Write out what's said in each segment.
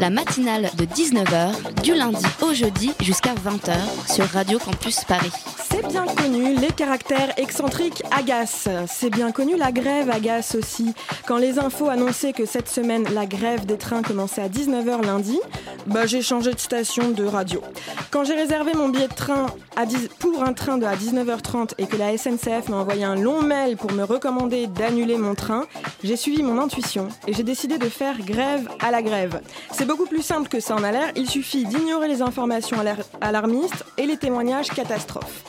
La matinale de 19h, du lundi au jeudi jusqu'à 20h sur Radio Campus Paris. C'est bien connu, les caractères excentriques agacent. C'est bien connu, la grève agace aussi. Quand les infos annonçaient que cette semaine, la grève des trains commençait à 19h lundi, bah, j'ai changé de station de radio. Quand j'ai réservé mon billet de train à 10 pour un train de à 19h30 et que la SNCF m'a envoyé un long mail pour me recommander d'annuler mon train, j'ai suivi mon intuition et j'ai décidé de faire grève à la grève. C'est beaucoup plus simple que ça en a l'air, il suffit d'ignorer les informations alar- alarmistes et les témoignages catastrophes.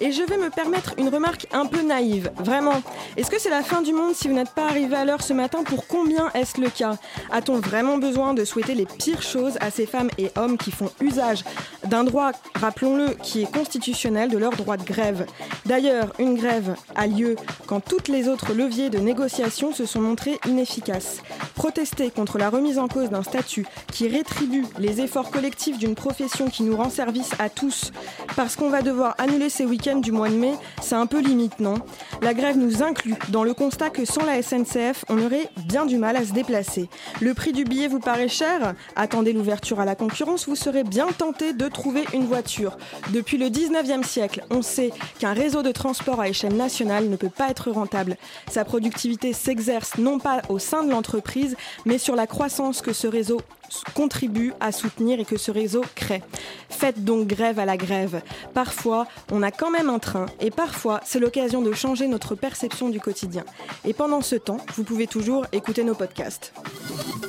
Et je vais me permettre une remarque un peu naïve. Vraiment, est-ce que c'est la fin du monde si vous n'êtes pas arrivé à l'heure ce matin? Pour combien est-ce le cas? A-t-on vraiment besoin de souhaiter les pires choses à ces femmes et hommes qui font usage d'un droit, rappelons-le, qui est constitutionnel de leur droit de grève D'ailleurs, une grève a lieu quand toutes les autres leviers de négociation se sont montrés inefficaces. Protester contre la remise en cause d'un statut qui rétribue les efforts collectifs d'une profession qui nous rend service à tous, parce qu'on va devoir annuler ces week-ends du mois de mai, c'est un peu limite, non? La grève nous inclut dans le constat que sans la SNCF, on aurait bien du mal à se déplacer. Le prix du billet vous paraît cher? Attendez l'ouverture à la concurrence, vous serez bien tenté de trouver une voiture. Depuis le 19e siècle, on sait qu'un réseau de transport à échelle nationale ne peut pas être rentable. Sa productivité s'exerce non pas au sein de l'entreprise, mais sur la croissance que ce réseau contribue à soutenir et que ce réseau crée. Faites donc grève à la grève. Parfois, on a quand même un train et parfois, c'est l'occasion de changer notre perception du quotidien. Et pendant ce temps, vous pouvez toujours écouter nos podcasts.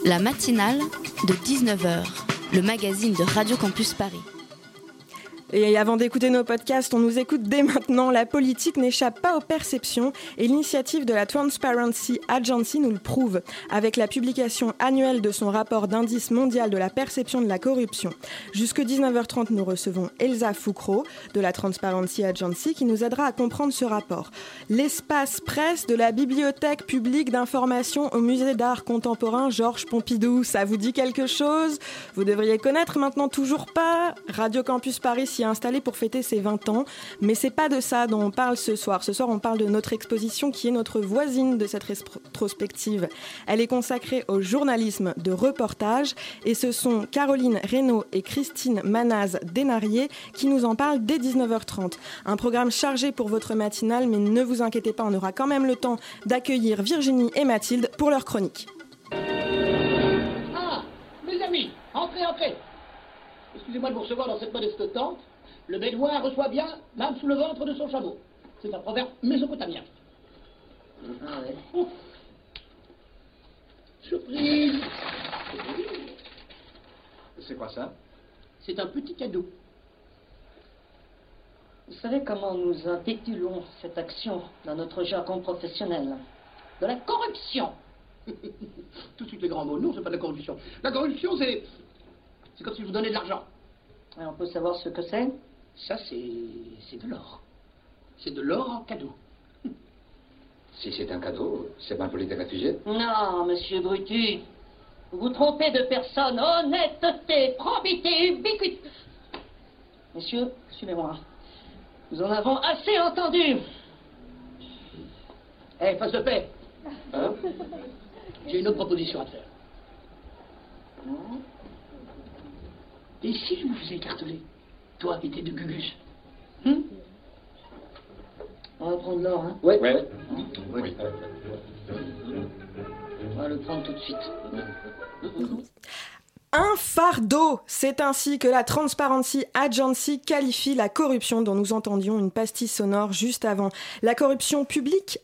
La matinale de 19h, le magazine de Radio Campus Paris. Et avant d'écouter nos podcasts, on nous écoute dès maintenant. La politique n'échappe pas aux perceptions et l'initiative de la Transparency Agency nous le prouve avec la publication annuelle de son rapport d'indice mondial de la perception de la corruption. Jusque 19h30, nous recevons Elsa Foucro de la Transparency Agency qui nous aidera à comprendre ce rapport. L'espace presse de la bibliothèque publique d'information au musée d'art contemporain Georges Pompidou, ça vous dit quelque chose? Vous devriez connaître maintenant toujours pas. Radio Campus Paris s'y est installé pour fêter ses 20 ans, mais c'est pas de ça dont on parle ce soir. Ce soir, on parle de notre exposition qui est notre voisine de cette rétrospective. Elle est consacrée au journalisme de reportage et ce sont Caroline Reynaud et Christine Manaz Dénarier qui nous en parlent dès 19h30. Un programme chargé pour votre matinale, mais ne vous inquiétez pas, on aura quand même le temps d'accueillir Virginie et Mathilde pour leur chronique. Ah, mes amis, entrez, entrez. Excusez-moi de vous recevoir dans cette modeste tente. Le bédouin reçoit bien, même sous le ventre de son chameau. C'est un proverbe mésopotamien. Ouf. Surprise C'est quoi ça? C'est un petit cadeau. Vous savez comment nous intitulons cette action dans notre jargon professionnel? De la corruption. Tout de suite les grands mots. Non, c'est pas de la corruption. La corruption, c'est. C'est comme si je vous donnais de l'argent. On peut savoir ce que c'est? Ça, c'est. C'est de l'or. C'est de l'or en cadeau. Si c'est un cadeau, c'est pas un politique réfugié. Non, monsieur Brutu. Vous vous trompez de personne. Honnêteté, probité, ubiquité. Messieurs, suivez-moi. Nous en avons assez entendu. Eh, face de paix. Hein? J'ai une autre proposition à te faire. Et si je me faisais écarteler? Toi qui étais de Gugus Hum On va prendre l'or, hein Ouais. ouais. Oui. On va le prendre tout de suite. Un fardeau C'est ainsi que la Transparency Agency qualifie la corruption dont nous entendions une pastille sonore juste avant. La corruption publique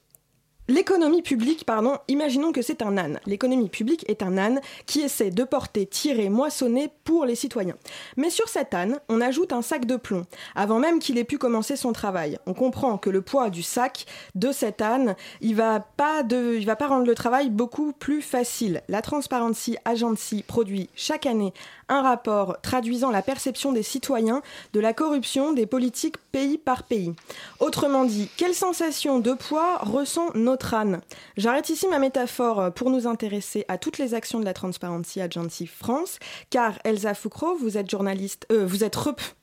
L'économie publique, pardon, imaginons que c'est un âne. L'économie publique est un âne qui essaie de porter, tirer, moissonner pour les citoyens. Mais sur cet âne, on ajoute un sac de plomb, avant même qu'il ait pu commencer son travail. On comprend que le poids du sac de cet âne, il va va pas rendre le travail beaucoup plus facile. La Transparency Agency produit chaque année un rapport traduisant la perception des citoyens de la corruption des politiques pays par pays. Autrement dit, quelle sensation de poids ressent notre âne? J'arrête ici ma métaphore pour nous intéresser à toutes les actions de la Transparency Agency France, car Elsa Foucault, vous êtes journaliste, euh, vous êtes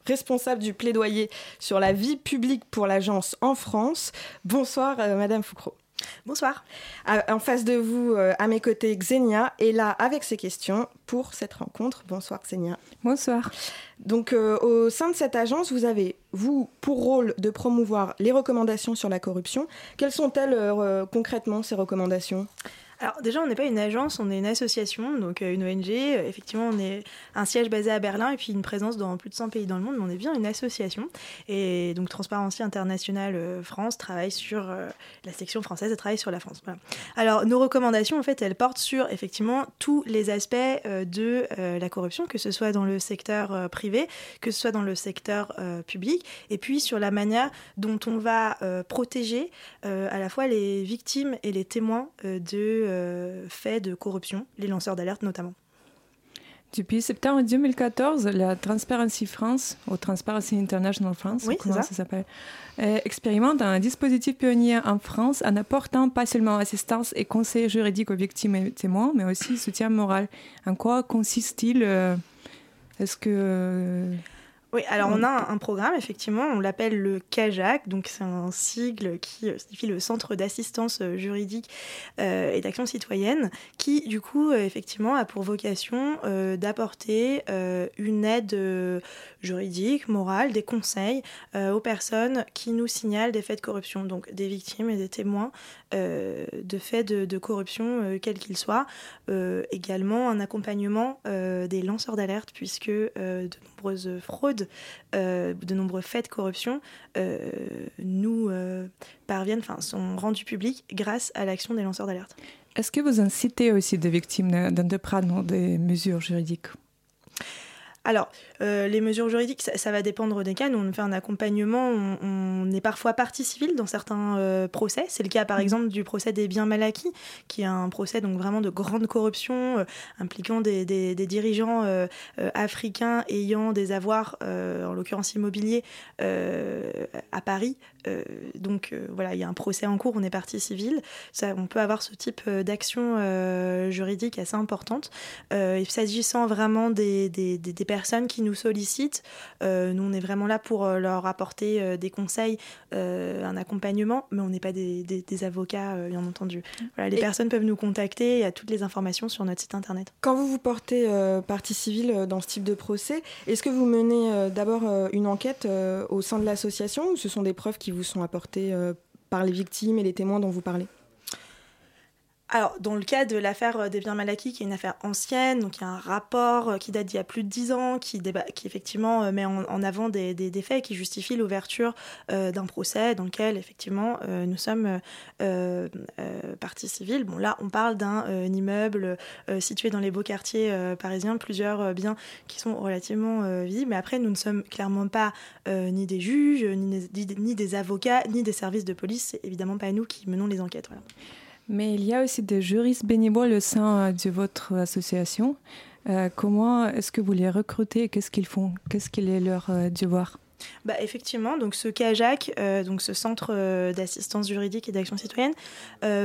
responsable du plaidoyer sur la vie publique pour l'agence en France. Bonsoir, euh, Madame Foucault. Bonsoir. En face de vous, euh, à mes côtés, Xenia est là avec ses questions pour cette rencontre. Bonsoir Xenia. Bonsoir. Donc euh, au sein de cette agence, vous avez, vous, pour rôle de promouvoir les recommandations sur la corruption. Quelles sont-elles euh, concrètement ces recommandations? Alors déjà, on n'est pas une agence, on est une association, donc euh, une ONG. Euh, effectivement, on est un siège basé à Berlin et puis une présence dans plus de 100 pays dans le monde, mais on est bien une association. Et donc Transparency International euh, France travaille sur la section française, elle travaille sur la France. Alors nos recommandations, en fait, elles portent sur effectivement tous les aspects de la corruption, que ce soit dans le secteur privé, que ce soit dans le secteur public, et puis sur la manière dont on va protéger à la fois les victimes et les témoins de euh, faits de corruption, les lanceurs d'alerte notamment. Depuis septembre 2014, la Transparency France, ou Transparency International France, oui, comment ça, s'appelle, euh, expérimente un dispositif pionnier en France en apportant pas seulement assistance et conseil juridique aux victimes et témoins, mais aussi soutien moral. En quoi consiste-t-il euh, Est-ce que oui, alors on a un, programme, effectivement, on l'appelle le CAJAC, donc c'est un sigle qui euh, signifie le Centre d'assistance euh, juridique euh, et d'action citoyenne, qui du coup, effectivement, a pour vocation d'apporter une aide juridique, morale, des conseils aux personnes qui nous signalent des faits de corruption, donc des victimes et des témoins de faits de, corruption, quels qu'ils soient. également un accompagnement des lanceurs d'alerte, puisque de nombreuses fraudes euh, de nombreux faits de corruption euh, nous euh, parviennent, sont rendus publics grâce à l'action des lanceurs d'alerte. Est-ce que vous incitez aussi des victimes d'entreprendre des mesures juridiques? Alors, euh, les mesures juridiques, ça, va dépendre des cas. Nous, on fait un accompagnement. On, est parfois partie civile dans certains euh, procès. C'est le cas, par mmh. exemple, du procès des biens mal acquis, qui est un procès donc vraiment de grande corruption, euh, impliquant des, dirigeants africains ayant des avoirs, en l'occurrence immobiliers, à Paris. donc voilà, il y a un procès en cours. On est partie civile. Ça, on peut avoir ce type d'action juridique assez importante. S'agissant vraiment des, des, des personnes qui nous sollicitent. Euh, nous, on est vraiment là pour euh, leur apporter euh, des conseils, un accompagnement, mais on n'est pas des, avocats, bien entendu. Voilà, les personnes peuvent nous contacter, il y a toutes les informations sur notre site internet. Quand vous vous portez partie civile dans ce type de procès, est-ce que vous menez d'abord une enquête au sein de l'association ou ce sont des preuves qui vous sont apportées par les victimes et les témoins dont vous parlez? Alors, dans le cas de l'affaire euh, des biens mal acquis, qui est une affaire ancienne, donc il y a un rapport euh, qui date d'il y a plus de dix ans, qui, effectivement euh, met en, avant des, faits qui justifient l'ouverture d'un procès dans lequel effectivement nous sommes partie civile. Bon, là, on parle d'un immeuble situé dans les beaux quartiers parisiens, plusieurs biens qui sont relativement visibles, mais après, nous ne sommes clairement pas ni des juges, ni, des avocats, ni des services de police. C'est évidemment pas nous qui menons les enquêtes. Mais il y a aussi des juristes bénévoles au sein de votre association. Euh, comment est-ce que vous les recrutez Qu'est-ce qu'ils font? Qu'est-ce qu'il est leur euh, devoir? Bah, effectivement, donc ce CAJAC, euh, donc ce centre d'assistance juridique et d'action citoyenne,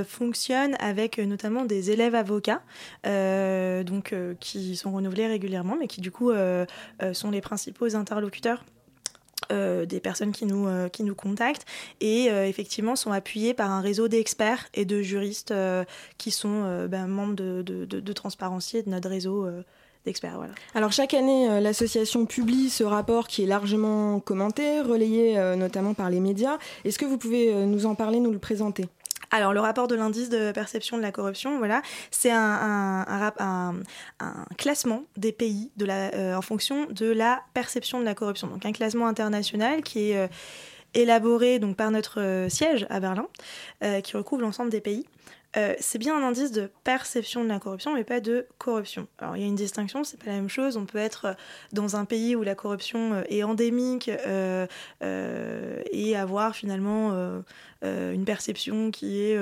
fonctionne avec notamment des élèves avocats, donc qui sont renouvelés régulièrement, mais qui du coup sont les principaux interlocuteurs euh, des personnes qui nous, euh, qui nous contactent et euh, effectivement sont appuyés par un réseau d'experts et de juristes qui sont ben, membres de, de, de, de Transparency et de notre réseau d'experts. Voilà. Alors chaque année, l'association publie ce rapport qui est largement commenté, relayé notamment par les médias. Est-ce que vous pouvez nous en parler, nous le présenter? Alors, le rapport de l'indice de perception de la corruption, voilà, c'est un, classement des pays euh, en fonction de la perception de la corruption. Donc, un classement international qui est. Euh, élaboré par notre siège à Berlin, qui recouvre l'ensemble des pays. Euh, c'est bien un indice de perception de la corruption, mais pas de corruption. Alors il y a une distinction, c'est pas la même chose. On peut être euh, dans un pays où la corruption euh, est endémique et avoir finalement une perception qui est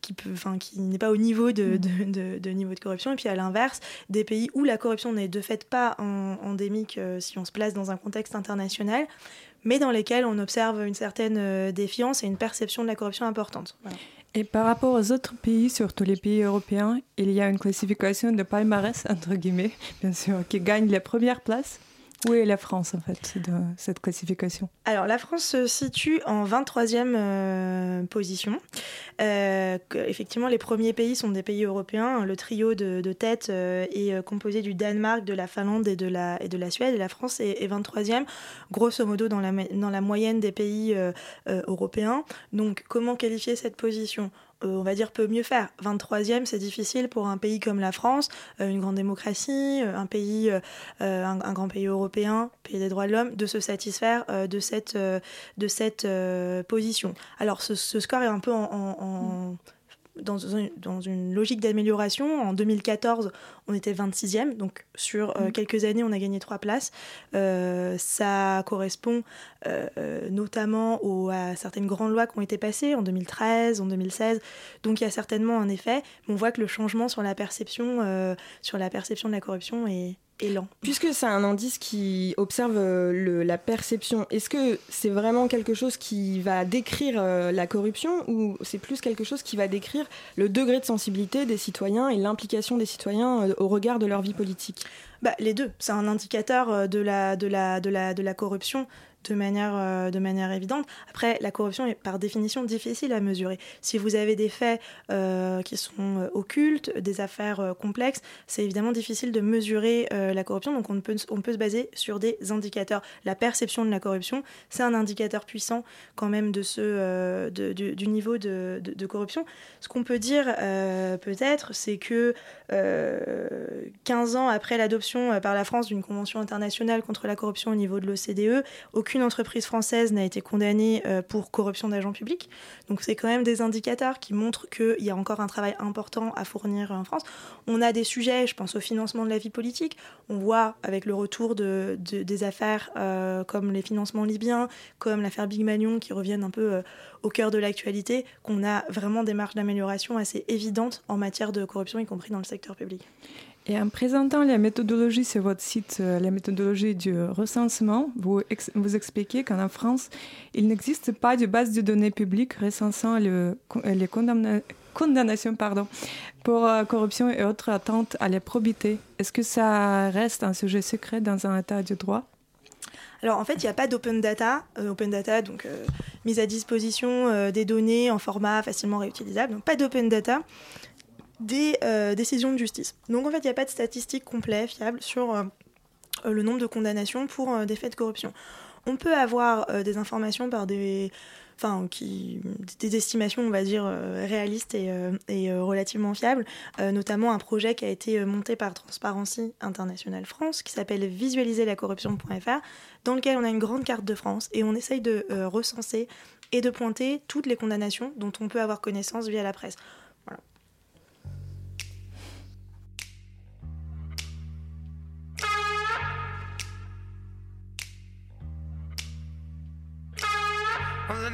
qui peut, enfin qui n'est pas au niveau de, de, niveau de corruption. Et puis à l'inverse, des pays où la corruption n'est de fait pas endémique si on se place dans un contexte international mais dans lesquels on observe une certaine défiance et une perception de la corruption importante. Et par rapport aux autres pays, surtout les pays européens, il y a une classification de palmarès, entre guillemets, bien sûr, qui gagne la première place. Où est la France en fait de cette classification? Alors la France se situe en 23e euh, position. Euh, effectivement, les premiers pays sont des pays européens. Le trio de, tête euh, est composé du Danemark, de la Finlande et de la, Suède. La France est, 23e, grosso modo dans la, moyenne des pays européens. Donc comment qualifier cette position? On va dire, peut mieux faire. 23e, c'est difficile pour un pays comme la France, euh, une grande démocratie, euh, un pays, un, grand pays européen, pays des droits de l'homme, de se satisfaire de cette position. Alors, ce, score est un peu en dans, dans une logique d'amélioration. En 2014, on était 26e, donc sur euh, mm. quelques années, on a gagné trois places. Euh, ça correspond euh, notamment aux, à certaines grandes lois qui ont été passées en 2013, en 2016. Donc il y a certainement un effet. on voit que le changement sur la perception, sur la perception de la corruption est, Puisque c'est un indice qui observe euh, la perception, est-ce que c'est vraiment quelque chose qui va décrire euh, la corruption ou c'est plus quelque chose qui va décrire le degré de sensibilité des citoyens et l'implication des citoyens euh, au regard de leur vie politique? Bah, Les deux. C'est un indicateur de la, de la, de la, de la corruption de manière, euh, de manière évidente. Après, la corruption est par définition difficile à mesurer. Si vous avez des faits euh, qui sont euh, occultes, des affaires complexes, c'est évidemment difficile de mesurer la corruption. Donc on peut, on peut se baser sur des indicateurs. La perception de la corruption, c'est un indicateur puissant quand même de ce, du, niveau de, de, corruption. Ce qu'on peut dire peut-être, c'est que 15 ans après l'adoption par la France d'une convention internationale contre la corruption au niveau de l'OCDE, aucune aucune entreprise française n'a été condamnée euh, pour corruption d'agents publics. Donc c'est quand même des indicateurs qui montrent qu'il y a encore un travail important à fournir en France. On a des sujets, je pense au financement de la vie politique. On voit avec le retour de, des affaires euh, comme les financements libyens, comme l'affaire Big Magnon qui reviennent un peu euh, au cœur de l'actualité, qu'on a vraiment des marges d'amélioration assez évidentes en matière de corruption, y compris dans le secteur public. Et en présentant la méthodologie sur votre site, euh, la méthodologie du recensement, vous, vous expliquez qu'en France, il n'existe pas de base de données publiques recensant le, les condamnations pardon, pour euh, corruption et autres attentes à la probité. Est-ce que ça reste un sujet secret dans un état de droit? Alors en fait, il n'y a pas d'open data. Euh, open data, donc mise à disposition des données en format facilement réutilisable. Donc pas d'open data des euh, décisions de justice. Donc en fait, il n'y a pas de statistiques complètes, fiables sur euh, le nombre de condamnations pour euh, des faits de corruption. On peut avoir des informations par des, enfin, des estimations, on va dire, réalistes et, et relativement fiables, notamment un projet qui a été monté par Transparency International France, qui s'appelle visualiser la corruption.fr, dans lequel on a une grande carte de France et on essaye de recenser et de pointer toutes les condamnations dont on peut avoir connaissance via la presse.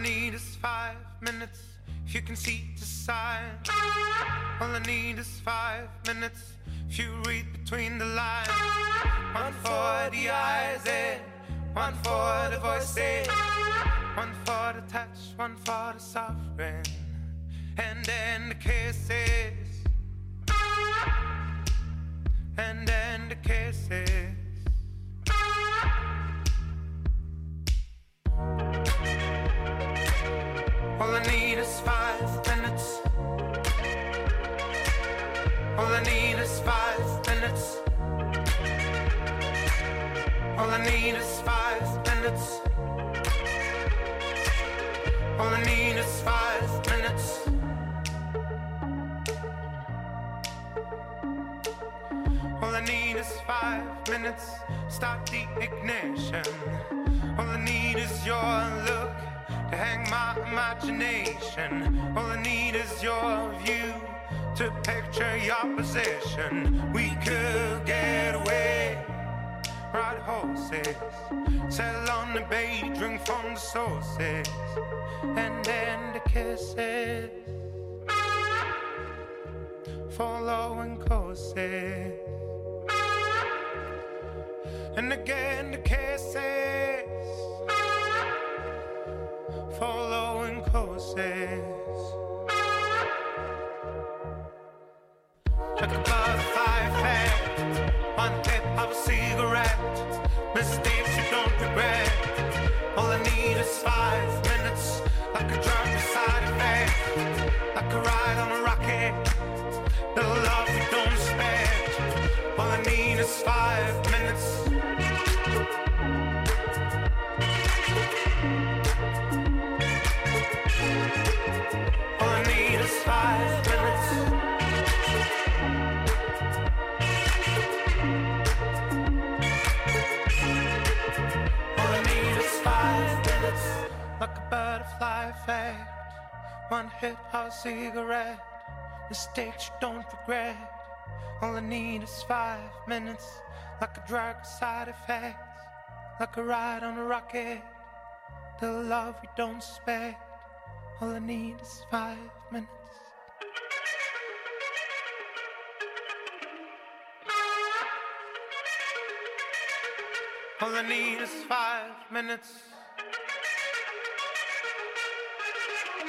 Need is five minutes. If you can see the sign. All I need is five minutes. If you read between the lines. One for the eyes and one for the voices. One for the touch, one for the suffering. And then the kisses. And then the kisses. All I need is five minutes. All I need is five minutes. All I need is five minutes. All I need is five minutes. All I need is five minutes, start the ignition. All I need is your look to hang imagination. All I need is your view to picture your position. We could get away, ride horses, sail on the bay, drink from the sources, and then the kisses, following courses, and again the kisses, following courses. like a butterfly effect. One hit of a cigarette, mistakes you don't regret. All I need is five minutes, like a drug side effect, like a ride on a rocket. The love you don't expect. All I need is five minutes. Like a butterfly effect. One hit a cigarette, mistakes you don't regret. All I need is five minutes, like a drug side effect. like a ride on a rocket. The love you don't expect. All I need is five minutes. All I need is five minutes. All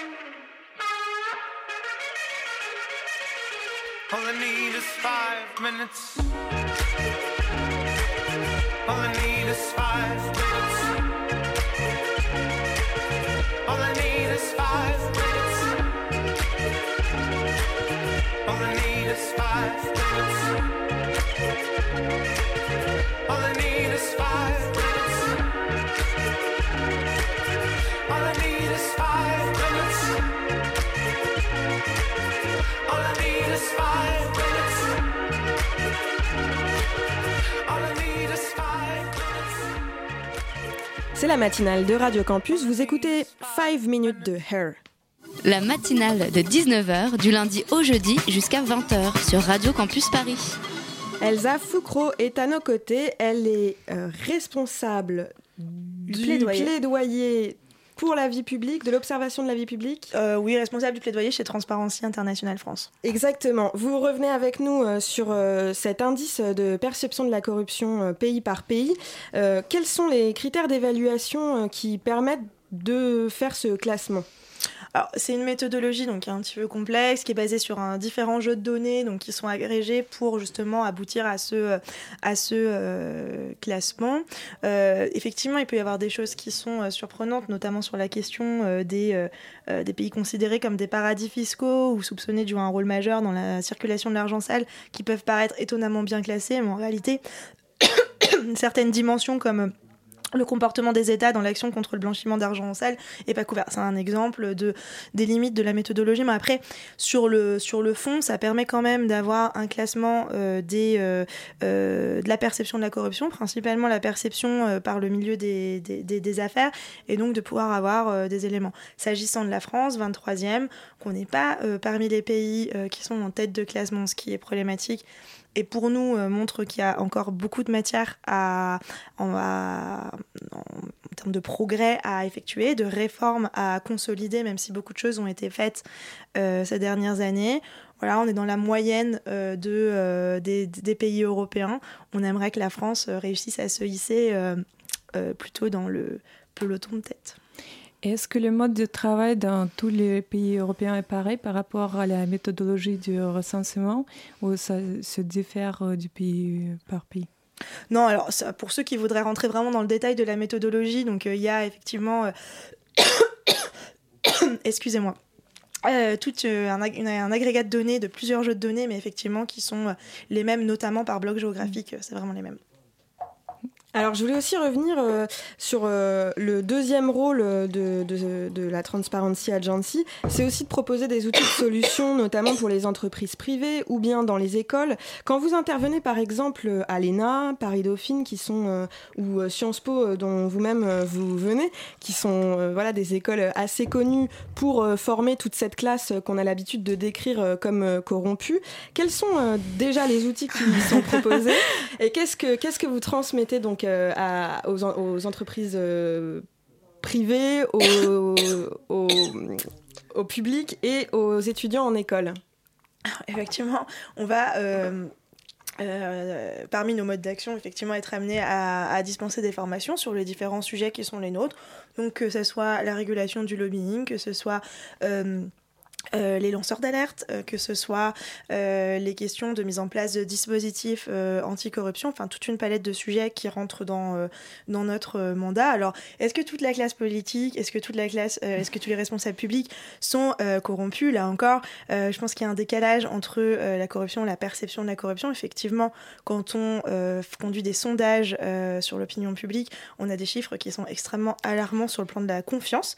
I need is five minutes. All I need is five minutes. All I need is five minutes. All I need is five minutes. All I need is five minutes. C'est la matinale de Radio Campus. Vous écoutez 5 minutes de Hair. La matinale de 19h du lundi au jeudi jusqu'à 20h sur Radio Campus Paris. Elsa Foucro est à nos côtés. Elle est euh, responsable du plaidoyer. plaidoyer pour la vie publique, de l'observation de la vie publique. Euh, oui, responsable du plaidoyer chez Transparency International France. Exactement. Vous revenez avec nous euh, sur euh, cet indice de perception de la corruption euh, pays par pays. Euh, quels sont les critères d'évaluation euh, qui permettent de faire ce classement? C'est une méthodologie donc un petit peu complexe qui est basée sur un différents jeux de données donc qui sont agrégés pour justement aboutir à ce ce euh, classement. Euh, effectivement, il peut y avoir des choses qui sont euh, surprenantes, notamment sur la question euh, des euh, euh, des pays considérés comme des paradis fiscaux ou soupçonnés de jouer un rôle majeur dans la circulation de l'argent sale, qui peuvent paraître étonnamment bien classés, mais en réalité certaines dimensions comme le comportement des États dans l'action contre le blanchiment d'argent sale est pas couvert. C'est un exemple de, des limites de la méthodologie. Mais après, sur le, sur le fond, ça permet quand même d'avoir un classement euh, euh, euh, de la perception de la corruption, principalement la perception par le milieu des, des, des- affaires, et donc de pouvoir avoir des éléments. S'agissant de la France, 23e, qu'on n'est pas parmi les pays qui sont en tête de classement, ce qui est problématique et pour nous euh, montre qu'il y a encore beaucoup de matière en, termes de progrès à effectuer, de réformes à consolider, même si beaucoup de choses ont été faites euh, ces dernières années. Voilà, on est dans la moyenne euh, de, des, pays européens. On aimerait que la France réussisse à se hisser plutôt dans le peloton de tête. Est-ce que le mode de travail dans tous les pays européens est pareil par rapport à la méthodologie du recensement ou ça se diffère euh, du pays par pays? Non, alors pour ceux qui voudraient rentrer vraiment dans le détail de la méthodologie, donc euh, il y a effectivement, euh, excusez-moi, euh, tout euh, un, agrégat de données de plusieurs jeux de données, mais effectivement qui sont euh, les mêmes, notamment par bloc géographique, euh, c'est vraiment les mêmes. Alors, je voulais aussi revenir euh, sur euh, le deuxième rôle euh, de, de, de la Transparency Agency. C'est aussi de proposer des outils de solution, notamment pour les entreprises privées ou bien dans les écoles. Quand vous intervenez, par exemple, à l'ENA, Paris Dauphine, qui sont, ou Sciences Po, dont vous-même vous venez, qui sont voilà, des écoles assez connues pour former toute cette classe qu'on a l'habitude de décrire comme corrompue, quels sont déjà les outils qui sont proposés? Et qu'est-ce que, qu'est-ce que vous transmettez donc euh, aux, aux, entreprises euh, privées, au, au, au, public et aux étudiants en école Effectivement, on va... Euh, parmi nos modes d'action, effectivement, être amené à, dispenser des formations sur les différents sujets qui sont les nôtres. Donc, que ce soit la régulation du lobbying, que ce soit euh, les lanceurs d'alerte, euh, que ce soit euh, les questions de mise en place de dispositifs anticorruption, enfin toute une palette de sujets qui rentrent dans, dans notre mandat. Alors, est-ce que toute la classe politique, est-ce que est-ce que tous les responsables publics sont corrompus? Là encore, je pense qu'il y a un décalage entre la corruption la perception de la corruption. Effectivement, quand on conduit des sondages sur l'opinion publique, on a des chiffres qui sont extrêmement alarmants sur le plan de la confiance.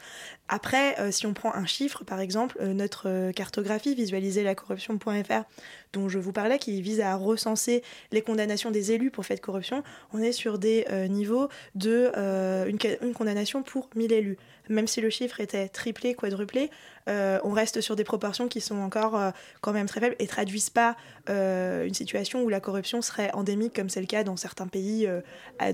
Après, si on prend un chiffre, par exemple, notre euh, cartographie, visualiser la corruption.fr, dont je vous parlais, qui vise à recenser les condamnations des élus pour fait de corruption, on est sur des euh, niveaux de euh, une, condamnation pour 1000 élus. Même si le chiffre était triplé, quadruplé, euh, on reste sur des proportions qui sont encore euh, quand même très faibles et traduisent pas euh, une situation où la corruption serait endémique comme c'est le cas dans certains pays,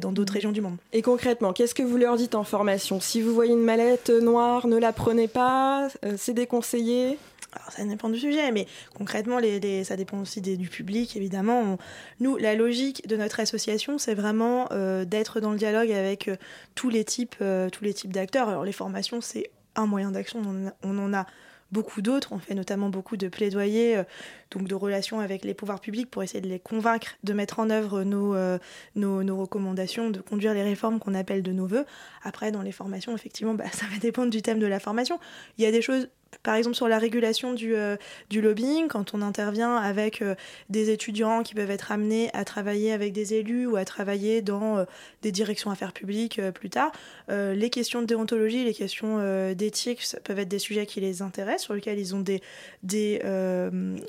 dans d'autres régions du monde. Et concrètement, qu'est-ce que vous leur dites en formation? Si vous voyez une mallette noire, ne la prenez pas, c'est déconseillé? Alors, ça dépend du sujet, mais concrètement, les, les, ça dépend aussi des, du public, évidemment. On, nous, la logique de notre association, c'est vraiment euh, d'être dans le dialogue avec euh, tous les types, euh, tous les types d'acteurs. Alors, les formations, c'est un moyen d'action. On, en a beaucoup d'autres. On fait notamment beaucoup de plaidoyer, euh, donc de relations avec les pouvoirs publics pour essayer de les convaincre de mettre en œuvre nos, euh, recommandations, de conduire les réformes qu'on appelle de nos voeux. Après, dans les formations, effectivement, bah, ça va dépendre du thème de la formation. Il y a des choses par exemple sur la régulation du, euh, lobbying, quand on intervient avec euh, des étudiants qui peuvent être amenés à travailler avec des élus ou à travailler dans euh, des directions affaires publiques plus tard, les questions de déontologie, les questions d'éthique peuvent être des sujets qui les intéressent, sur lesquels ils ont des, des,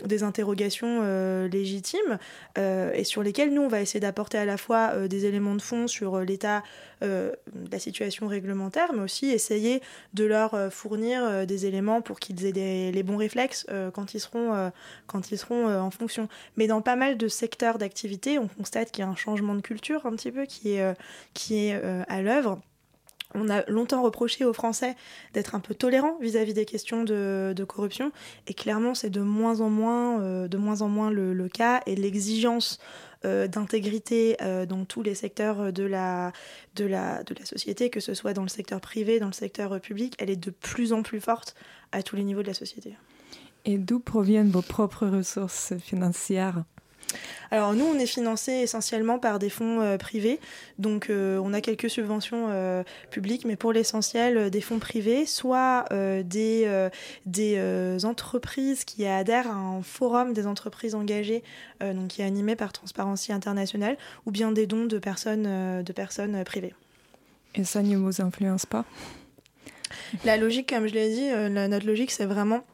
des interrogations légitimes et sur lesquels nous, on va essayer d'apporter à la fois des éléments de fond sur l'état de la situation réglementaire, mais aussi essayer de leur fournir des éléments pour qu'ils aient les bons réflexes euh, quand ils seront, euh, euh, en fonction. Mais dans pas mal de secteurs d'activité, on constate qu'il y a un changement de culture un petit peu qui est, à l'œuvre. On a longtemps reproché aux Français d'être un peu tolérants vis-à-vis -vis des questions de, corruption, et clairement c'est de moins en moins, le, cas, et l'exigence d'intégrité dans tous les secteurs de la société, que ce soit dans le secteur privé, dans le secteur public, elle est de plus en plus forte à tous les niveaux de la société. Et d'où proviennent vos propres ressources financières? Alors nous, on est financé essentiellement par des fonds euh, privés, donc euh, on a quelques subventions euh, publiques, mais pour l'essentiel des fonds privés, soit des, des entreprises qui adhèrent à un forum des entreprises engagées, donc qui est animé par Transparency International, ou bien des dons de personnes, de personnes privées. Et ça ne vous influence pas? La logique, comme je l'ai dit, euh, notre logique, c'est vraiment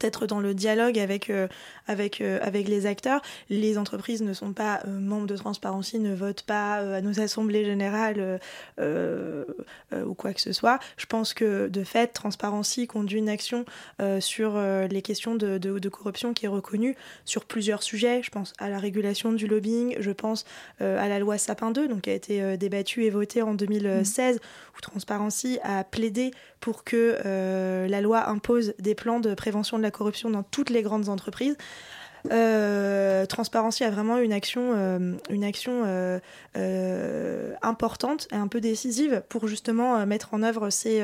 d'être dans le dialogue avec euh, avec euh, avec les acteurs les entreprises ne sont pas euh, membres de transparency ne votent pas euh, à nos assemblées générales ou quoi que ce soit je pense que de fait transparency conduit une action sur les questions de, de, de corruption qui est reconnue sur plusieurs sujets je pense à la régulation du lobbying je pense à la loi sapin 2 donc qui a été débattue et votée en 2016 mmh. où transparency a plaidé pour que la loi impose des plans de prévention de la corruption dans toutes les grandes entreprises. Euh, Transparency a vraiment une action, euh, une action euh, importante et un peu décisive pour justement mettre en œuvre ces,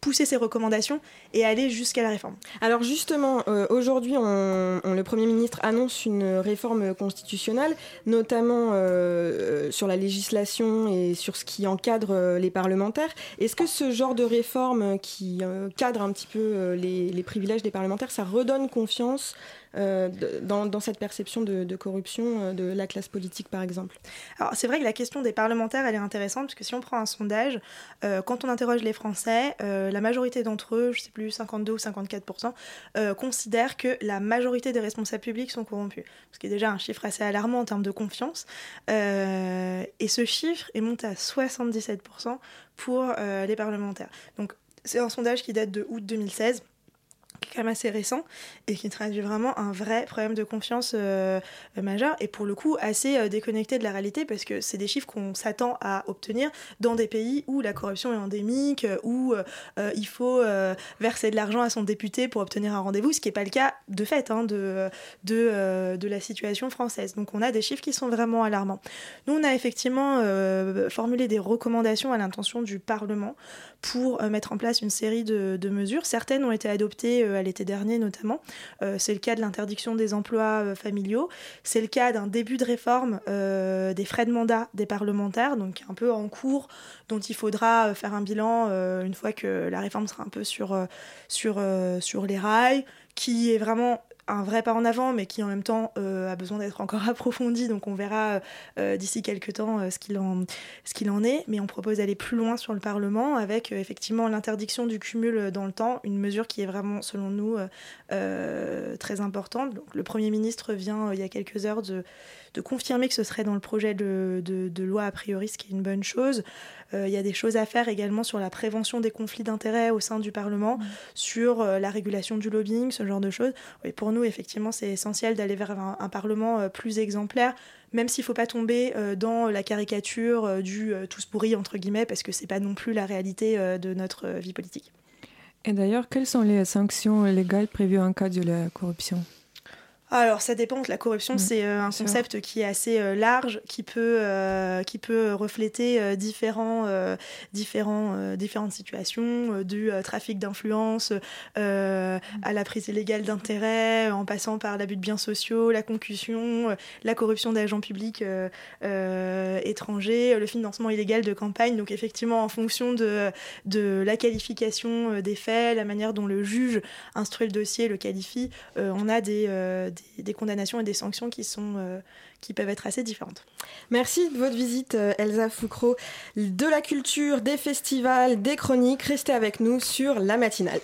pousser ces recommandations et aller jusqu'à la réforme. Alors justement, euh, aujourd'hui, le Premier ministre annonce une réforme constitutionnelle, notamment euh, sur la législation et sur ce qui encadre les parlementaires. Est-ce que ce genre de réforme qui cadre un petit peu les privilèges des parlementaires, ça redonne confiance euh, dans, cette perception de, corruption euh, de la classe politique, par exemple Alors, c'est vrai que la question des parlementaires, elle est intéressante, parce que si on prend un sondage, euh, quand on interroge les Français, la majorité d'entre eux, je sais plus, 52 ou 54%, considèrent que la majorité des responsables publics sont corrompus. Ce qui est déjà un chiffre assez alarmant en termes de confiance. et ce chiffre est monté à 77% pour les parlementaires. Donc, c'est un sondage qui date de août 2016 qui est quand même assez récent et qui traduit vraiment un vrai problème de confiance euh, majeur et pour le coup assez euh, déconnecté de la réalité parce que c'est des chiffres qu'on s'attend à obtenir dans des pays où la corruption est endémique, où euh, il faut verser de l'argent à son député pour obtenir un rendez-vous, ce qui n'est pas le cas de fait hein, de, de, la situation française. Donc on a des chiffres qui sont vraiment alarmants. Nous, on a effectivement formulé des recommandations à l'intention du Parlement pour mettre en place une série de, mesures. Certaines ont été adoptées à l'été dernier notamment. Euh, c'est le cas de l'interdiction des emplois euh, familiaux. C'est le cas d'un début de réforme euh, des frais de mandat des parlementaires, donc un peu en cours, dont il faudra faire un bilan une fois que la réforme sera un peu sur les rails, qui est vraiment un vrai pas en avant, mais qui en même temps euh, a besoin d'être encore approfondi. Donc on verra euh, euh, d'ici quelques temps ce qu'il en, qu'il en est. Mais on propose d'aller plus loin sur le Parlement avec effectivement l'interdiction du cumul dans le temps, une mesure qui est vraiment, selon nous, très importante. Donc, le Premier ministre vient il y a quelques heures de de confirmer que ce serait dans le projet de, de, loi a priori, ce qui est une bonne chose. Euh, il y a des choses à faire également sur la prévention des conflits d'intérêts au sein du Parlement, mmh. sur euh, la régulation du lobbying, ce genre de choses. Et pour nous, effectivement, c'est essentiel d'aller vers un, Parlement euh, plus exemplaire, même s'il ne faut pas tomber dans la caricature du tous pourris, entre guillemets, parce que ce n'est pas non plus la réalité de notre vie politique. Et d'ailleurs, quelles sont les sanctions légales prévues en cas de la corruption? Alors ça dépend. La corruption, mm. c'est euh, un concept qui est assez euh, large, qui peut, euh, qui peut refléter différents, différents, différentes situations, du trafic d'influence mm. à la prise illégale d'intérêts, en passant par l'abus de biens sociaux, la concussion, la corruption d'agents publics étrangers, le financement illégal de campagne. Donc effectivement, en fonction de, de la qualification des faits, la manière dont le juge instruit le dossier, le qualifie, on a des des, condamnations et des sanctions qui, euh, qui peuvent être assez différentes. Merci de votre visite, euh, Elsa Foucro. De la culture, des festivals, des chroniques, restez avec nous sur la matinale.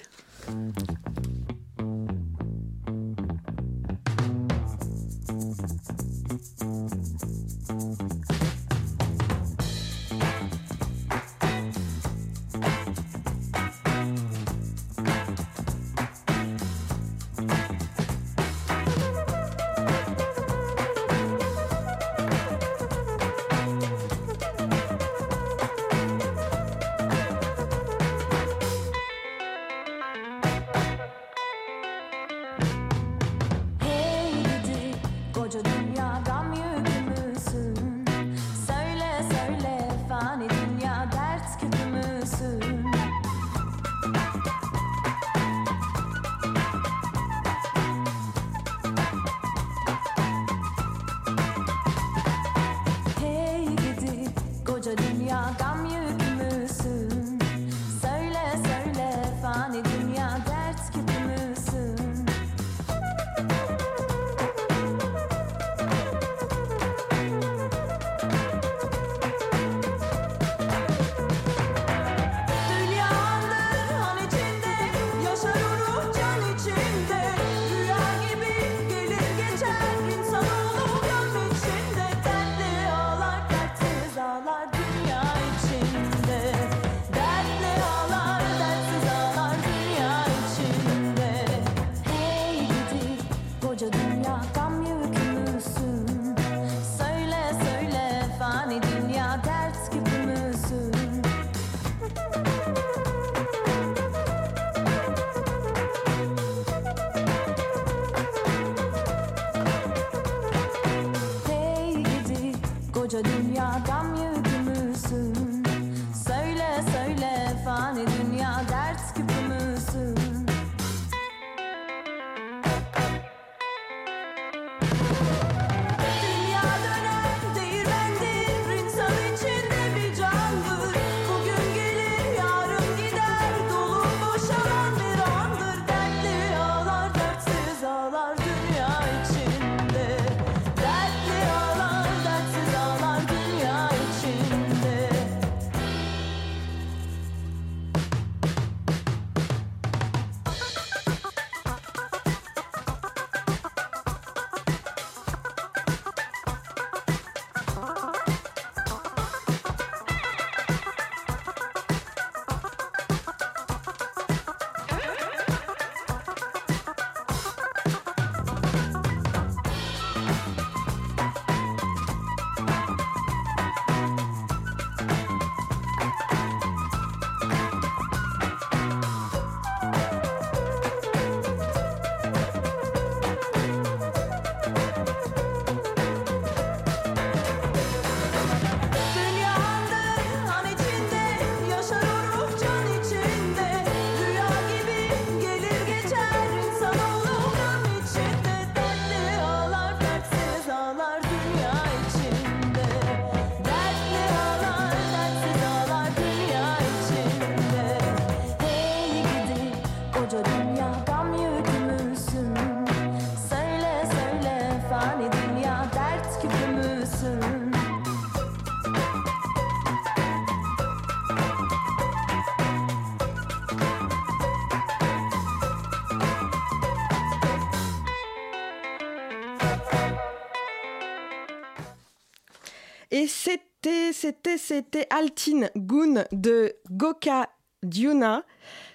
Et c'était, c'était, c'était Altine Goon de Goka Diuna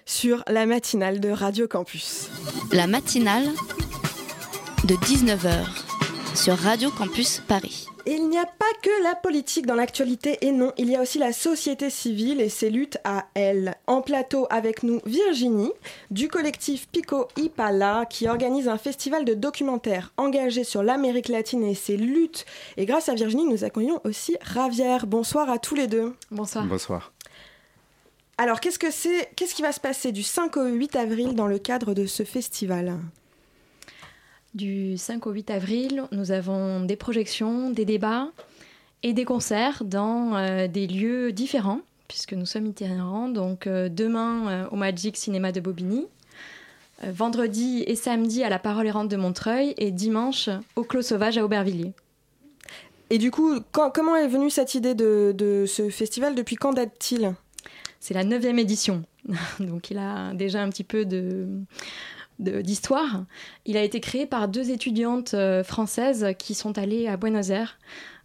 sur la matinale de Radio Campus. La matinale de 19h sur Radio Campus Paris. Il n'y a pas que la politique dans l'actualité, et non, il y a aussi la société civile et ses luttes à elle. En plateau avec nous, Virginie, du collectif Pico Ipala, qui organise un festival de documentaires engagé sur l'Amérique latine et ses luttes. Et grâce à Virginie, nous accueillons aussi Ravière. Bonsoir à tous les deux. Bonsoir. Bonsoir. Alors, qu'est-ce que c'est Qu'est-ce qui va se passer du 5 au 8 avril dans le cadre de ce festival? Du 5 au 8 avril, nous avons des projections, des débats et des concerts dans euh, des lieux différents, puisque nous sommes itinérants. Donc, euh, demain euh, au Magic Cinéma de Bobigny, vendredi et samedi à la Parole errante de Montreuil et dimanche au Clos Sauvage à Aubervilliers. Et du coup, quand- comment est venue cette idée de, de ce festival? Depuis quand date-t-il? C'est la neuvième édition, donc il a déjà un petit peu de- d'histoire. Il a été créé par deux étudiantes euh, françaises qui sont allées à Buenos Aires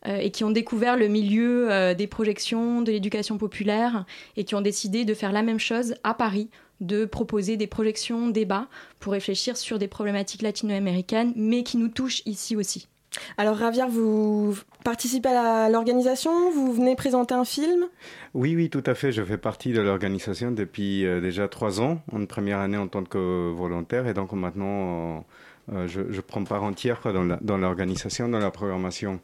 euh, et qui ont découvert le milieu euh, des projections, de l'éducation populaire et qui ont décidé de faire la même chose à Paris, de proposer des projections, débats pour réfléchir sur des problématiques latino-américaines, mais qui nous touchent ici aussi. Alors, Ravière, vous participez à l'organisation? Vous venez présenter un film? Oui, oui, tout à fait. Je fais partie de l'organisation depuis euh, déjà trois ans, en première année en tant que volontaire, et donc maintenant, je, je prends part entière quoi, dans l'organisation, dans la programmation.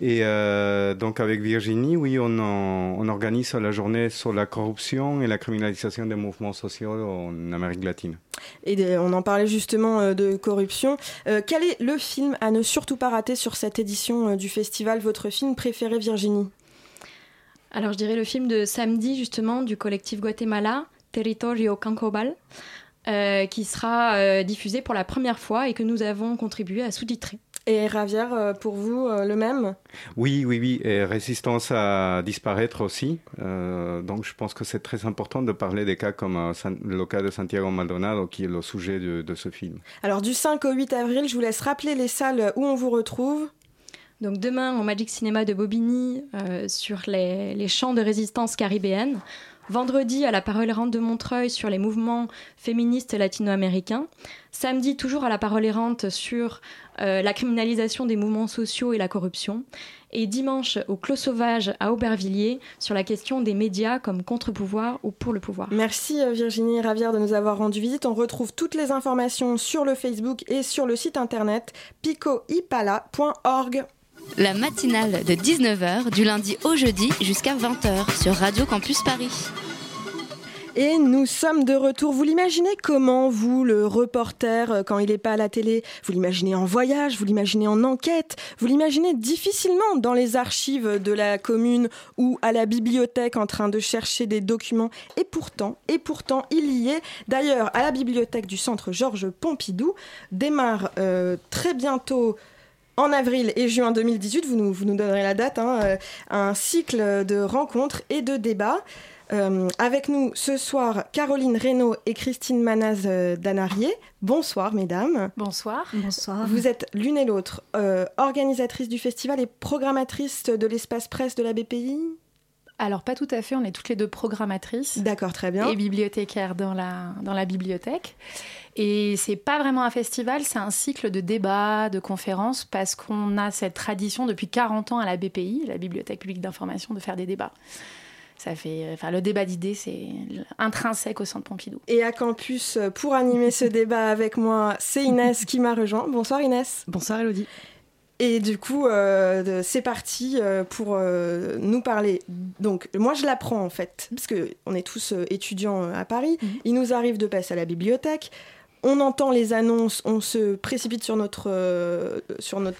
Et euh, donc avec Virginie, oui, on, en- on organise la journée sur la corruption et la criminalisation des mouvements sociaux en Amérique latine. Et de- on en parlait justement euh, de corruption. Euh, quel est le film à ne surtout pas rater sur cette édition euh, du festival Votre film préféré, Virginie? Alors je dirais le film de samedi justement du collectif Guatemala, Territorio Cancobal, euh, qui sera euh, diffusé pour la première fois et que nous avons contribué à sous-titrer. Et Ravière, euh, pour vous, euh, le même? Oui, oui, oui, et résistance à disparaître aussi. Euh, donc je pense que c'est très important de parler des cas comme euh, le cas de Santiago Maldonado, qui est le sujet de, de ce film. Alors, du 5 au 8 avril, je vous laisse rappeler les salles où on vous retrouve. Donc demain au Magic Cinéma de Bobigny euh, sur les, les champs de résistance caribéenne. Vendredi à la Parole errante de Montreuil sur les mouvements féministes latino-américains. Samedi toujours à la Parole errante sur euh, la criminalisation des mouvements sociaux et la corruption. Et dimanche au Clos Sauvage à Aubervilliers sur la question des médias comme contre-pouvoir ou pour le pouvoir. Merci euh, Virginie Ravière de nous avoir rendu visite. On retrouve toutes les informations sur le Facebook et sur le site internet picoipala.org. La matinale de 19h du lundi au jeudi jusqu'à 20h sur Radio Campus Paris. Et nous sommes de retour. Vous l'imaginez comment, vous, le reporter, euh, quand il n'est pas à la télé? Vous l'imaginez en voyage, vous l'imaginez en enquête, vous l'imaginez difficilement dans les archives de la commune ou à la bibliothèque en train de chercher des documents. Et pourtant, et pourtant, il y est. D'ailleurs, à la bibliothèque du centre Georges Pompidou démarre euh, très bientôt en avril et juin 2018, vous nous, vous nous donnerez la date, hein, euh, un cycle de rencontres et de débats. Euh, avec nous ce soir, Caroline Reynaud et Christine Manaz euh, Danarié. Bonsoir, mesdames. Bonsoir. Bonsoir. Vous êtes l'une et l'autre euh, organisatrice du festival et programmatrice de l'espace presse de la BPI Alors, pas tout à fait, on est toutes les deux programmatrices. D'accord, très bien. Et bibliothécaires dans la, dans la bibliothèque. Et c'est pas vraiment un festival, c'est un cycle de débats, de conférences, parce qu'on a cette tradition depuis 40 ans à la BPI, la Bibliothèque publique d'information, de faire des débats. Ça fait, enfin, le débat d'idées, c'est intrinsèque au Centre Pompidou. Et à campus, euh, pour animer ce débat avec moi, c'est Inès qui m'a rejoint. Bonsoir Inès. Bonsoir Elodie. Et du coup, euh, c'est parti euh, pour euh, nous parler. Donc, moi, je l'apprends en fait, parce que on est tous euh, étudiants à Paris. Il nous arrive de passer à la bibliothèque. On entend les annonces, on se précipite sur notre, euh, sur notre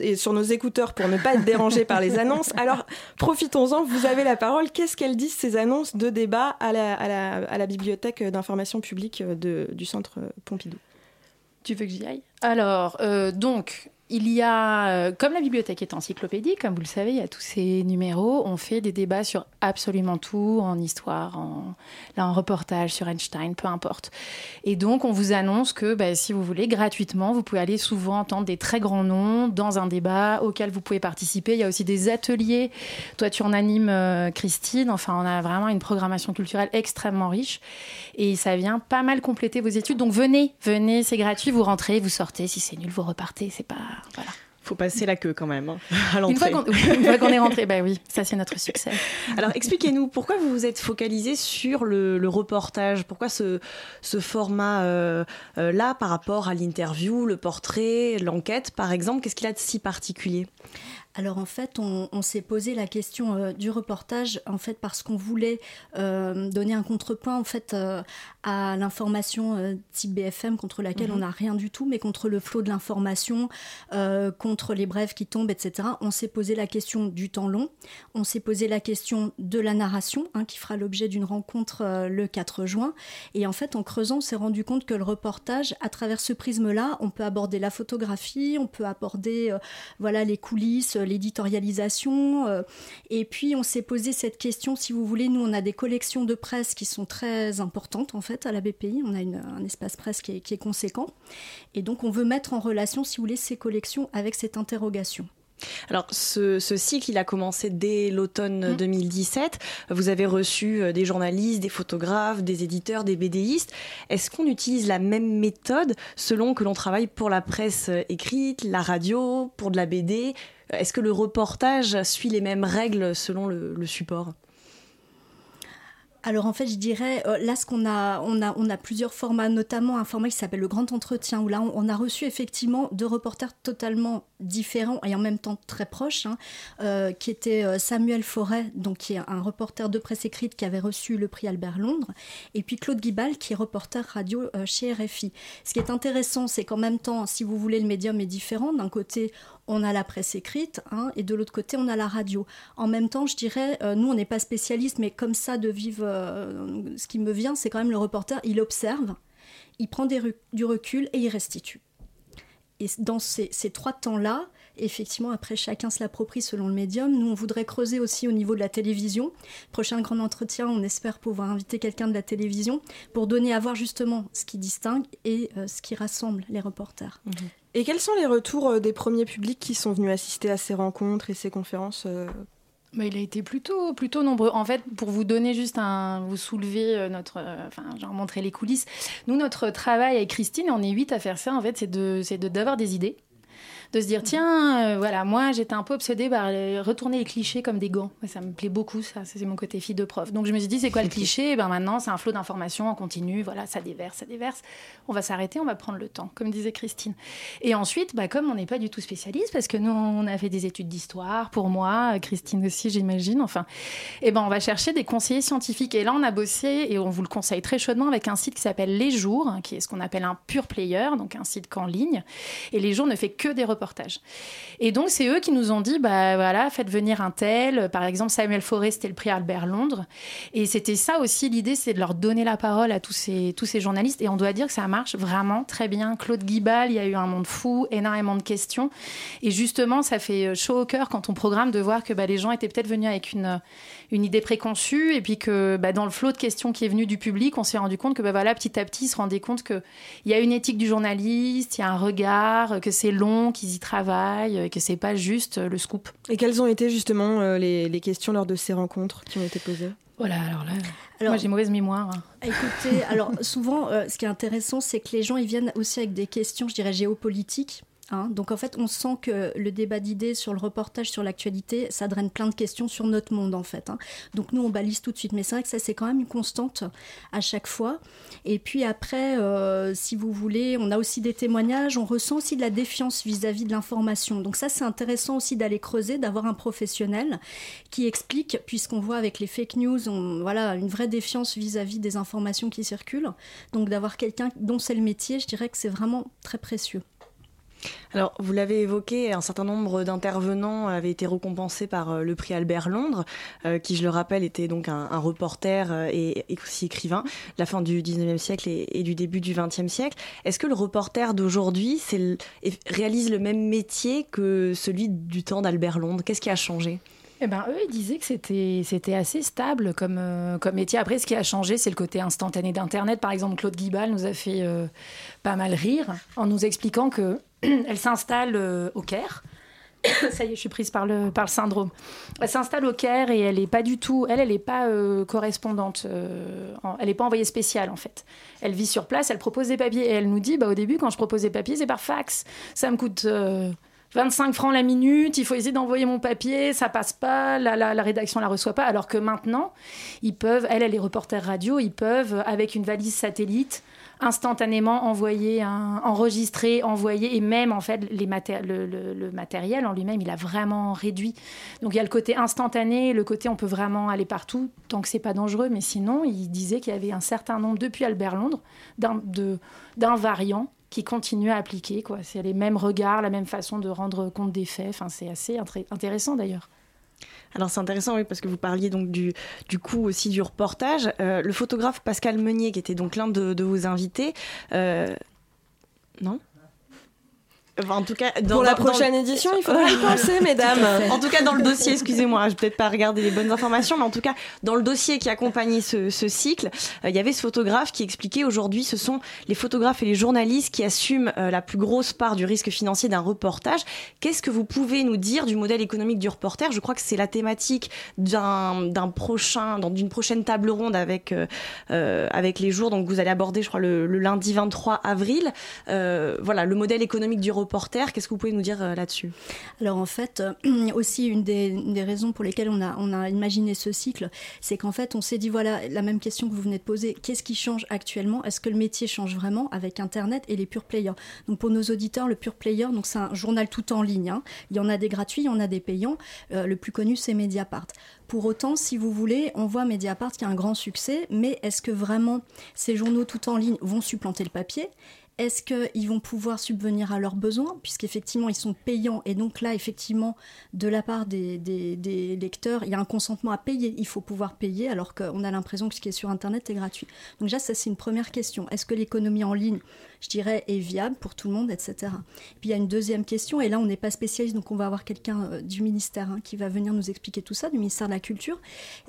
et sur nos écouteurs pour ne pas être dérangé par les annonces. Alors, profitons-en, vous avez la parole. Qu'est-ce qu'elles disent, ces annonces de débat à la, à la, à la bibliothèque d'information publique de, du centre Pompidou? Tu veux que j'y aille? Alors, euh, donc, il y a, euh, comme la bibliothèque est encyclopédique, comme vous le savez, il y a tous ces numéros. On fait des débats sur absolument tout, en histoire, en, reportage sur Einstein, peu importe. Et donc, on vous annonce que bah, si vous voulez, gratuitement, vous pouvez aller souvent entendre des très grands noms dans un débat auquel vous pouvez participer. Il y a aussi des ateliers. Toi, tu en animes, euh, Christine. Enfin, on a vraiment une programmation culturelle extrêmement riche. Et ça vient pas mal compléter vos études. Donc, venez, venez, c'est gratuit. Vous rentrez, vous sortez. Si c'est nul, vous repartez. C'est pas. Voilà. Faut passer la queue quand même hein, à Une fois l'entrée. qu'on une fois qu'on est rentré, bah oui, ça c'est notre succès. Alors expliquez-nous, pourquoi vous vous êtes focalisé sur le, le reportage? Pourquoi ce, ce format-là par rapport à l'interview, le portrait, l'enquête par exemple? Qu'est-ce qu'il a de si particulier? Alors en fait, on, on s'est posé la question euh, du reportage en fait parce qu'on voulait euh, donner un contrepoint en fait euh, à l'information type BFM contre laquelle Mhm. on n'a rien du tout, mais contre le flot de l'information, contre les brèves qui tombent, etc. On s'est posé la question du temps long. On s'est posé la question de la narration, hein, qui fera l'objet d'une rencontre le 4 juin. Et en fait, en creusant, on s'est rendu compte que le reportage, à travers ce prisme-là, on peut aborder la photographie, on peut aborder voilà les coulisses, l'éditorialisation. euh, et puis, on s'est posé cette question, si vous voulez, nous, on a des collections de presse qui sont très importantes, en fait, à la BPI. On a une- un espace presse qui est, qui est conséquent. Et donc, on veut mettre en relation, si vous voulez, ces collections avec cette interrogation. Alors, ce, ce cycle, il a commencé dès l'automne 2017. Vous avez reçu euh, des journalistes, des photographes, des éditeurs, des BDistes. Est-ce qu'on utilise la même méthode selon que l'on travaille pour la presse euh, écrite, la radio, pour de la BD Est-ce que le reportage suit les mêmes règles selon le, support? Alors en fait, je dirais, euh, là, ce qu'on a, on a, plusieurs formats, notamment un format qui s'appelle le Grand Entretien, où là, on, a reçu effectivement deux reporters totalement différents et en même temps très proches, hein, euh, qui étaient euh, Samuel Forêt, donc qui est un reporter de presse écrite qui avait reçu le prix Albert Londres, et puis Claude Guibal, qui est reporter radio euh, chez RFI. Ce qui est intéressant, c'est qu'en même temps, si vous voulez, le médium est différent. D'un côté, on a la presse écrite, hein, et de l'autre côté, on a la radio. En même temps, je dirais, euh, nous, on n'est pas spécialistes, mais comme ça, de vivre, euh, ce qui me vient, c'est quand même le reporter, il observe, il prend du recul et il restitue. Et dans ces trois temps-là, effectivement, après chacun se l'approprie selon le médium. Nous, on voudrait creuser aussi au niveau de la télévision. Prochain grand entretien, on espère pouvoir inviter quelqu'un de la télévision pour donner à voir justement ce qui distingue et euh, ce qui rassemble les reporters. Et quels sont les retours euh, des premiers publics qui sont venus assister à ces rencontres et ces conférences euh Mais il a été plutôt, plutôt nombreux. En fait, pour vous donner juste un, vous soulever notre, euh, enfin, genre montrer les coulisses. Nous, notre travail avec Christine, on est huit à faire ça. En fait, c'est de, c'est de d'avoir des idées, de se dire tiens, euh, voilà, moi j'étais un peu obsédée par les- retourner les clichés comme des gants. Ça me plaît beaucoup, ça. C'est mon côté fille de prof. Donc je me suis dit c'est quoi le cliché? Eh Ben maintenant, c'est un flot d'informations en continu. Voilà, ça déverse, ça déverse. On va s'arrêter, on va prendre le temps, comme disait Christine. Et ensuite, bah, comme on n'est pas du tout spécialiste, parce que nous, on a fait des études d'histoire, pour moi, Christine aussi, j'imagine, enfin, et ben, on va chercher des conseillers scientifiques. Et là, on a bossé, et on vous le conseille très chaudement, avec un site qui s'appelle Les Jours, hein, qui est ce qu'on appelle un pure player, donc un site qu'en ligne. Et Les Jours ne fait que des reportages. Et donc, c'est eux qui nous ont dit, bah voilà, faites venir un tel. Par exemple, Samuel Forêt, c'était le prix Albert Londres. Et c'était ça aussi, l'idée, c'est de leur donner la parole à tous ces, tous ces journalistes. Et on doit dire que ça marche vraiment très bien. Claude Guibal, il y a eu un monde fou, énormément de questions. Et justement, ça fait chaud au cœur quand on programme de voir que bah, les gens étaient peut-être venus avec une, une idée préconçue. Et puis que bah, dans le flot de questions qui est venu du public, on s'est rendu compte que bah, voilà, petit à petit, ils se rendaient compte qu'il y a une éthique du journaliste, il y a un regard, que c'est long, qu'ils y travaillent, que c'est pas juste euh, le scoop. Et quelles ont été justement euh, les, les questions lors de ces rencontres qui ont été posées? Voilà, alors là, Alors- moi j'ai mauvaise mémoire. hein. Écoutez, alors souvent, euh, ce qui est intéressant, c'est que les gens ils viennent aussi avec des questions, je dirais, géopolitiques. Hein. Donc en fait, on sent que le débat d'idées sur le reportage, sur l'actualité, ça draine plein de questions sur notre monde en fait. hein. Donc nous, on balise tout de suite. Mais c'est vrai que ça, c'est quand même une constante à chaque fois. Et puis après, euh, si vous voulez, on a aussi des témoignages, on ressent aussi de la défiance vis-à-vis de l'information. Donc ça, c'est intéressant aussi d'aller creuser, d'avoir un professionnel qui explique, puisqu'on voit avec les fake news, on, voilà, une vraie défiance vis-à-vis des informations qui circulent. Donc d'avoir quelqu'un dont c'est le métier, je dirais que c'est vraiment très précieux. Alors, vous l'avez évoqué, un certain nombre d'intervenants avaient été récompensés par euh, le prix Albert Londres, euh, qui, je le rappelle, était donc un, reporter euh, et, aussi écrivain, la fin du 19e siècle et, du début du 20e siècle. Est-ce que le reporter d'aujourd'hui réalise le même métier que celui du temps d'Albert Londres? Qu'est-ce qui a changé? Eh ben, eux, ils disaient que c'était, assez stable comme, métier. Après, ce qui a changé, c'est le côté instantané d'Internet. Par exemple, Claude Guibal nous a fait pas mal rire en nous expliquant que elle s'installe euh, au Caire. Ça y est, je suis prise par le, par le syndrome. Elle s'installe au Caire et elle n'est pas du tout, elle, elle n'est pas euh, correspondante, euh, elle n'est pas envoyée spéciale en fait. Elle vit sur place, elle propose des papiers et elle nous dit, bah, au début, quand je propose des papiers, c'est par fax. Ça me coûte euh, 25 francs la minute, il faut essayer d'envoyer mon papier, ça passe pas, la, la, la rédaction la reçoit pas. Alors que maintenant, ils peuvent, elle, elle est reporter radio, ils peuvent, avec une valise satellite, instantanément envoyer, un, enregistrer, envoyer, et même en fait le, matériel en lui-même, il a vraiment réduit. Donc il y a le côté instantané, le côté on peut vraiment aller partout tant que c'est pas dangereux. Mais sinon, il disait qu'il y avait un certain nombre depuis Albert Londres variant qui continue à appliquer. C'est les mêmes regards, la même façon de rendre compte des faits. Enfin, c'est assez intéressant d'ailleurs. Alors c'est intéressant, oui, parce que vous parliez donc du, du coup aussi du reportage. Euh, le photographe Pascal Meunier, qui était donc l'un de, de vos invités, euh, non? Enfin, en tout cas, Pour la prochaine édition, il faudra y penser, mesdames. En tout cas, dans le dossier, excusez-moi, je vais peut-être pas regarder les bonnes informations, mais en tout cas, dans le dossier qui accompagnait ce, ce cycle, euh, il y avait ce photographe qui expliquait aujourd'hui, ce sont les photographes et les journalistes qui assument euh, la plus grosse part du risque financier d'un reportage. Qu'est-ce que vous pouvez nous dire du modèle économique du reporter? Je crois que c'est la thématique d'un prochain, dans- d'une prochaine table ronde avec euh, avec les jours. Donc vous allez aborder, je crois, le, le lundi 23 avril. Voilà, le modèle économique du reporter. Qu'est-ce que vous pouvez nous dire euh, là-dessus? Alors en fait, euh, aussi une des, raisons pour lesquelles on a, imaginé ce cycle, c'est qu'en fait on s'est dit, voilà, la même question que vous venez de poser, qu'est-ce qui change actuellement? Est-ce que le métier change vraiment avec Internet et les pure players? Donc pour nos auditeurs, le pure player, c'est un journal tout en ligne. hein. Il y en a des gratuits, il y en a des payants. Euh, le plus connu, c'est Mediapart. Pour autant, si vous voulez, on voit Mediapart qui a un grand succès, mais est-ce que vraiment ces journaux tout en ligne vont supplanter le papier? Est-ce qu'ils vont pouvoir subvenir à leurs besoins Puisqu'effectivement, ils sont payants. Et donc là, effectivement, de la part des, lecteurs, il y a un consentement à payer. Il faut pouvoir payer, alors qu'on a l'impression que ce qui est sur Internet est gratuit. Donc déjà, ça, c'est une première question. Est-ce que l'économie en ligne, je dirais, est viable pour tout le monde, etc. Puis il y a une deuxième question, et là, on n'est pas spécialiste, donc on va avoir quelqu'un euh, du ministère hein, qui va venir nous expliquer tout ça, du ministère de la Culture.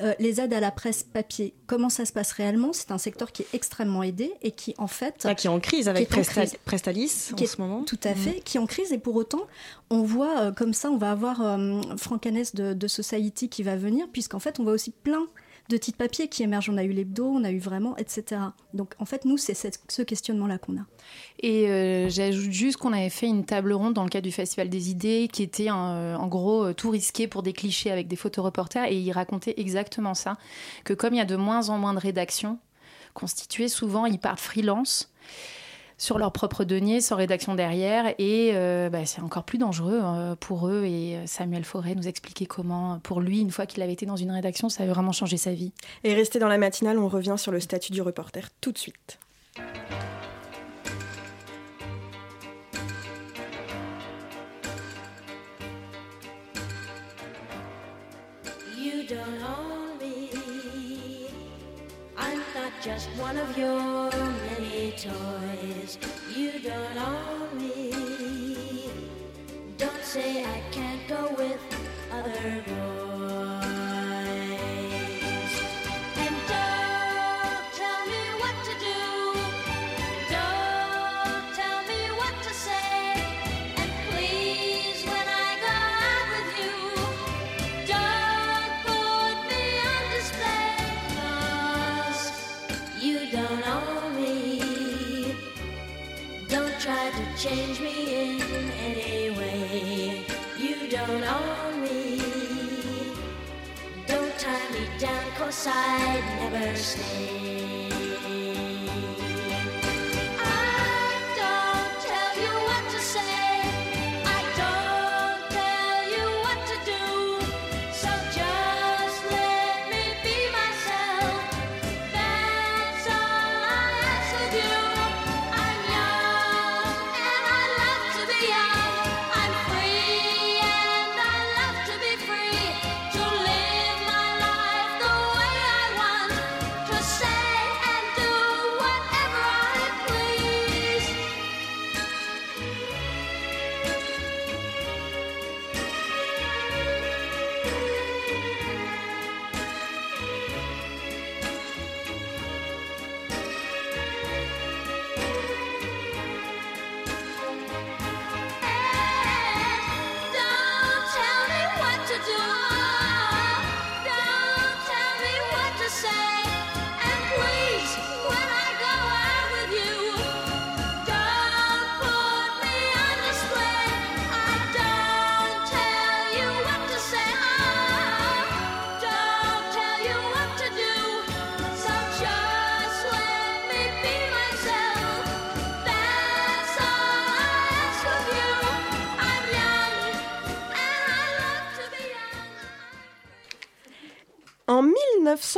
Euh, les aides à la presse papier, comment ça se passe réellement? C'est un secteur qui est extrêmement aidé et qui, en fait... Ah, qui est en crise avec qui est en crise. Prestalis en est- ce moment. Tout à fait, qui est en crise et pour autant, on voit euh, comme ça, on va avoir euh, Franck Hanès de, de Society qui va venir, puisqu'en fait, on voit aussi plein de titres papiers qui émergent. On a eu l'hebdo, on a eu vraiment, etc. Donc en fait, nous, c'est ce questionnement-là qu'on a. Et euh, j'ajoute juste qu'on avait fait une table ronde dans le cadre du Festival des idées qui était euh, en gros euh, tout risqué pour des clichés avec des photoreporters et il racontait exactement ça, que comme il y a de moins en moins de rédactions constituées, souvent ils partent freelance sur leur propre denier, sans rédaction derrière, et euh, bah, c'est encore plus dangereux euh, pour eux. Et euh, Samuel Forêt nous expliquait comment, pour lui, une fois qu'il avait été dans une rédaction, ça avait vraiment changé sa vie. Et restez dans la matinale, on revient sur le statut du reporter tout de suite. You don't own me. I'm not just one of your many toys. You don't own me. Don't say I can't go with other boys. side never stay.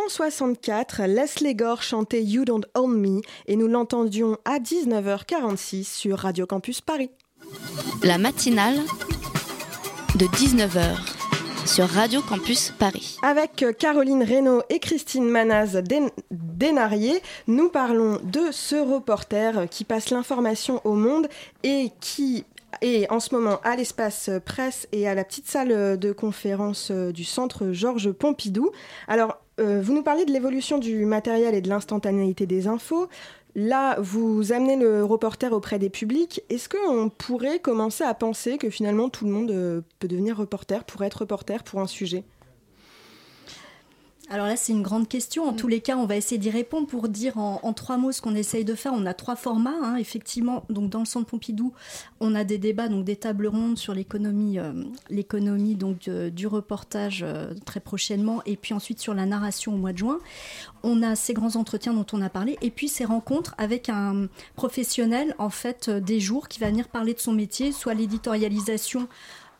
1964, Leslie Gore chantait You Don't Own Me et nous l'entendions à 19h46 sur Radio Campus Paris. La matinale de 19h sur Radio Campus Paris. Avec Caroline Reynaud et Christine Manaz Denarié, nous parlons de ce reporter qui passe l'information au monde et qui est en ce moment à l'espace presse et à la petite salle de conférence du centre Georges Pompidou. Alors, euh, vous nous parlez de l'évolution du matériel et de l'instantanéité des infos. Là, vous amenez le reporter auprès des publics. Est-ce qu'on pourrait commencer à penser que finalement tout le monde euh, peut devenir reporter, pourrait être reporter pour un sujet? Alors là, c'est une grande question. En tous les cas, on va essayer d'y répondre pour dire en, en trois mots ce qu'on essaye de faire. On a trois formats, hein, effectivement. Donc, dans le centre Pompidou, on a des débats, donc des tables rondes sur l'économie, euh, l'économie donc euh, du reportage euh, très prochainement, et puis ensuite sur la narration au mois de juin. On a ces grands entretiens dont on a parlé, et puis ces rencontres avec un professionnel en fait des jours qui va venir parler de son métier, soit l'éditorialisation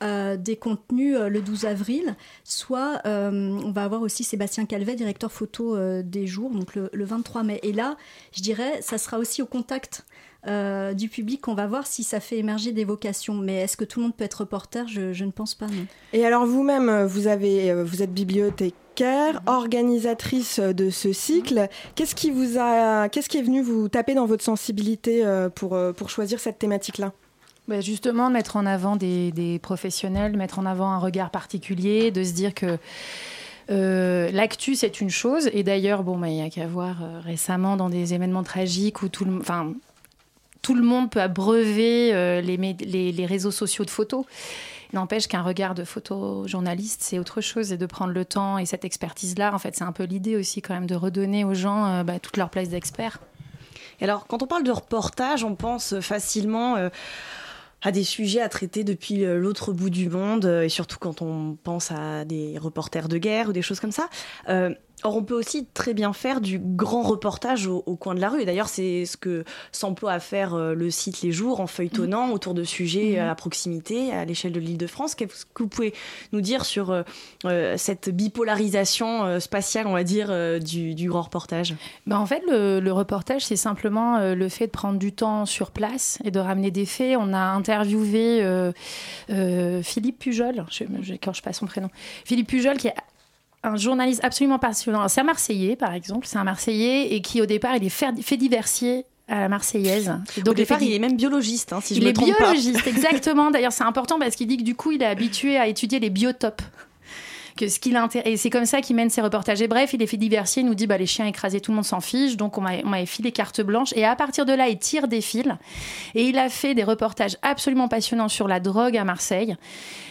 euh, des contenus euh, le 12 avril, soit euh, on va avoir aussi Sébastien Calvet, directeur photo des jours, donc le, le 23 mai. Et là, je dirais, ça sera aussi au contact euh, du public qu'on va voir si ça fait émerger des vocations. Mais est-ce que tout le monde peut être reporter? Je, je ne pense pas. Non. Et alors vous-même, vous, avez, vous êtes bibliothécaire, organisatrice de ce cycle. Qu'est-ce qui, vous a, qu'est-ce qui est venu vous taper dans votre sensibilité pour, pour choisir cette thématique-là? Bah, justement, mettre en avant des, professionnels, mettre en avant un regard particulier, de se dire que euh, l'actu c'est une chose. Et d'ailleurs, bon, bah, il y a qu'à voir euh, récemment dans des événements tragiques où tout le, monde peut abreuver euh, les, réseaux sociaux de photos. N'empêche qu'un regard de photojournaliste, c'est autre chose, et de prendre le temps et cette expertise-là, en fait, c'est un peu l'idée aussi quand même de redonner aux gens bah, toute leur place d'expert. Et alors, quand on parle de reportage, on pense facilement à des sujets à traiter depuis euh, l'autre bout du monde, euh, et surtout quand on pense à des reporters de guerre ou des choses comme ça. Euh, Or, on peut aussi très bien faire du grand reportage au, au coin de la rue. Et d'ailleurs, c'est ce que s'emploie à faire euh, le site Les Jours en feuilletonnant autour de sujets Mhm. à proximité, à l'échelle de l'île de France. Qu'est-ce que vous pouvez nous dire sur euh, euh, cette bipolarisation euh, spatiale, on va dire, euh, du, du grand reportage? Ben, en fait, le, le reportage, c'est simplement le fait de prendre du temps sur place et de ramener des faits. On a interviewé Philippe Pujol, je pas son prénom, Philippe Pujol qui est un journaliste absolument passionnant. C'est un Marseillais, par exemple, c'est un Marseillais et qui, au départ, il est fait, diversier à la Marseillaise. Et Au départ, il est même biologiste, hein, si je il me est trompe pas. biologiste, exactement. D'ailleurs, c'est important parce qu'il dit que du coup, il est habitué à étudier les biotopes. Que ce qui l'intéresse, et c'est comme ça qu'il mène ses reportages. Et bref, il est fait diversier, il nous dit bah, les chiens écrasés, tout le monde s'en fiche. Donc, on m'a- on m'avait filé carte blanche. Et à partir de là, il tire des fils. Et il a fait des reportages absolument passionnants sur la drogue à Marseille.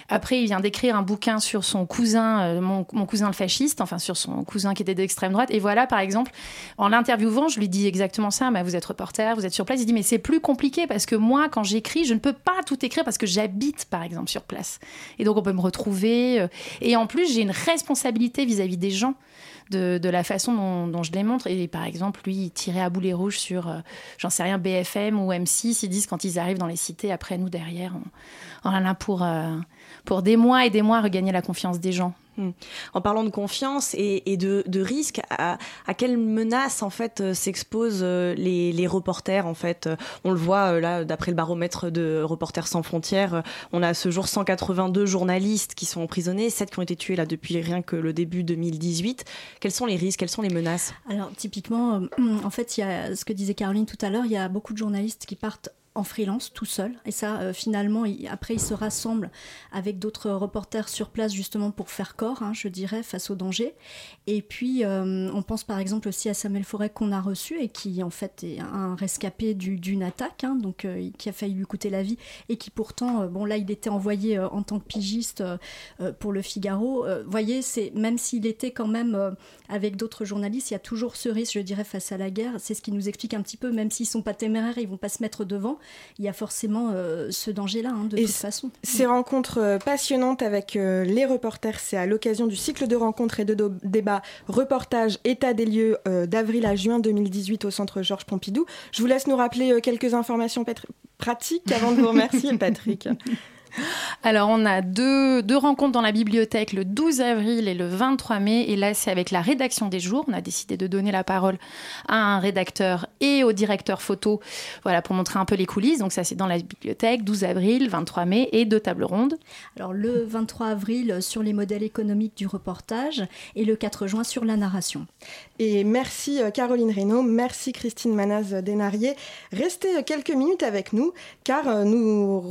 Après, il vient d'écrire un bouquin sur son cousin, euh, mon, mon cousin le fasciste, enfin sur son cousin qui était d'extrême droite. Et voilà, par exemple, en l'interviewant, je lui dis exactement ça. Bah, vous êtes reporter, vous êtes sur place. Il dit mais c'est plus compliqué parce que moi, quand j'écris, je ne peux pas tout écrire parce que j'habite, par exemple, sur place. Et donc on peut me retrouver. euh, Et en plus, j'ai une responsabilité vis-à-vis des gens. De, la façon dont, je les montre. Et par exemple, lui, il tirait à boulet rouge sur, euh, j'en sais rien, BFM ou M6. Ils disent quand ils arrivent dans les cités, après nous derrière, on, on en a pour, euh, pour des mois et des mois à regagner la confiance des gens. Hmm. En parlant de confiance et, de, de risque, à, à quelles menaces en fait euh, s'exposent euh, les, reporters en fait? Euh, On le voit là, d'après le baromètre de Reporters sans frontières, on a à ce jour 182 journalistes qui sont emprisonnés, 7 qui ont été tués là depuis rien que le début 2018. Quels sont les risques? Quelles sont les menaces? Alors typiquement, en fait, il y a ce que disait Caroline tout à l'heure, il y a beaucoup de journalistes qui partent en freelance tout seuls et ça euh, finalement il- après ils se rassemblent avec d'autres reporters sur place justement pour faire corps hein, je dirais face au danger. Et puis euh, on pense par exemple aussi à Samuel Forêt qu'on a reçu et qui en fait est un rescapé du- d'une attaque hein, donc euh, qui a failli lui coûter la vie et qui pourtant bon là il était envoyé en tant que pigiste pour le Figaro. Voyez c'est même s'il était quand même avec d'autres journalistes il y a toujours ce risque je dirais face à la guerre c'est ce qui nous explique un petit peu même s'ils sont pas téméraires ils vont pas se mettre devant il y a forcément euh, ce danger là de Et toute façon Ces rencontres euh, passionnantes avec euh, les reporters, c'est à l'occasion du cycle de rencontres et de débats reportage état des lieux euh, d'avril à juin 2018 au centre Georges Pompidou. Je vous laisse nous rappeler quelques informations pratiques avant de vous remercier, Patrick. Alors, on a deux, deux rencontres dans la bibliothèque le 12 avril et le 23 mai. Et là, c'est avec la rédaction des jours. On a décidé de donner la parole à un rédacteur et au directeur photo voilà, pour montrer un peu les coulisses. Donc, ça, c'est dans la bibliothèque, 12 avril, 23 mai et deux tables rondes. Alors le 23 avril sur les modèles économiques du reportage et le 4 juin sur la narration. Et merci euh, Caroline Reynaud, merci Christine. Restez euh, quelques minutes avec nous car euh, nous,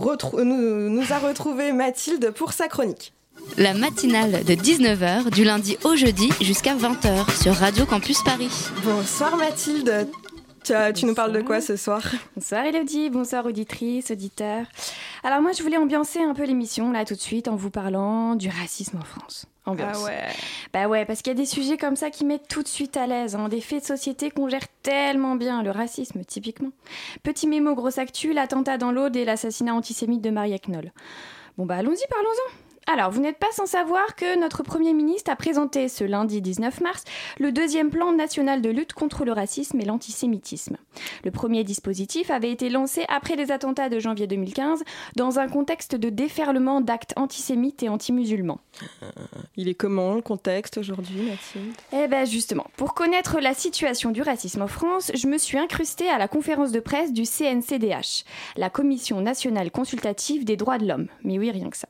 nous, nous a retrouvé Mathilde pour sa chronique. La matinale de 19h du lundi au jeudi jusqu'à 20h sur Radio Campus Paris. Bonsoir Mathilde. Tu, as- tu nous parles de quoi ce soir? Bonsoir Elodie, bonsoir auditrices, auditeurs. Alors moi je voulais ambiancer un peu l'émission là tout de suite en vous parlant du racisme en France. Ambiance. Ah ouais. Bah ouais, parce qu'il y a des sujets comme ça qui mettent tout de suite à l'aise, hein, des faits de société qu'on gère tellement bien, le racisme typiquement. Petit mémo grosse actu, l'attentat dans l'Aude et l'assassinat antisémite de Maria Knoll. Bon bah allons-y, parlons-en. Alors, vous n'êtes pas sans savoir que notre Premier ministre a présenté ce lundi 19 mars le deuxième plan national de lutte contre le racisme et l'antisémitisme. Le premier dispositif avait été lancé après les attentats de janvier 2015 dans un contexte de déferlement d'actes antisémites et anti-musulmans. Il est comment le contexte aujourd'hui Mathilde? Eh ben justement, pour connaître la situation du racisme en France, je me suis incrustée à la conférence de presse du CNCDH, la Commission nationale consultative des droits de l'homme. Mais oui, rien que ça.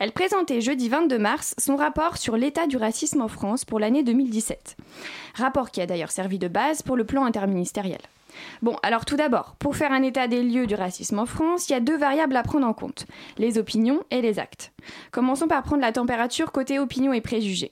Elle présentait jeudi 22 mars son rapport sur l'état du racisme en France pour l'année 2017. Rapport qui a d'ailleurs servi de base pour le plan interministériel. Bon, alors tout d'abord, pour faire un état des lieux du racisme en France, il y a deux variables à prendre en compte, les opinions et les actes. Commençons par prendre la température côté opinions et préjugés.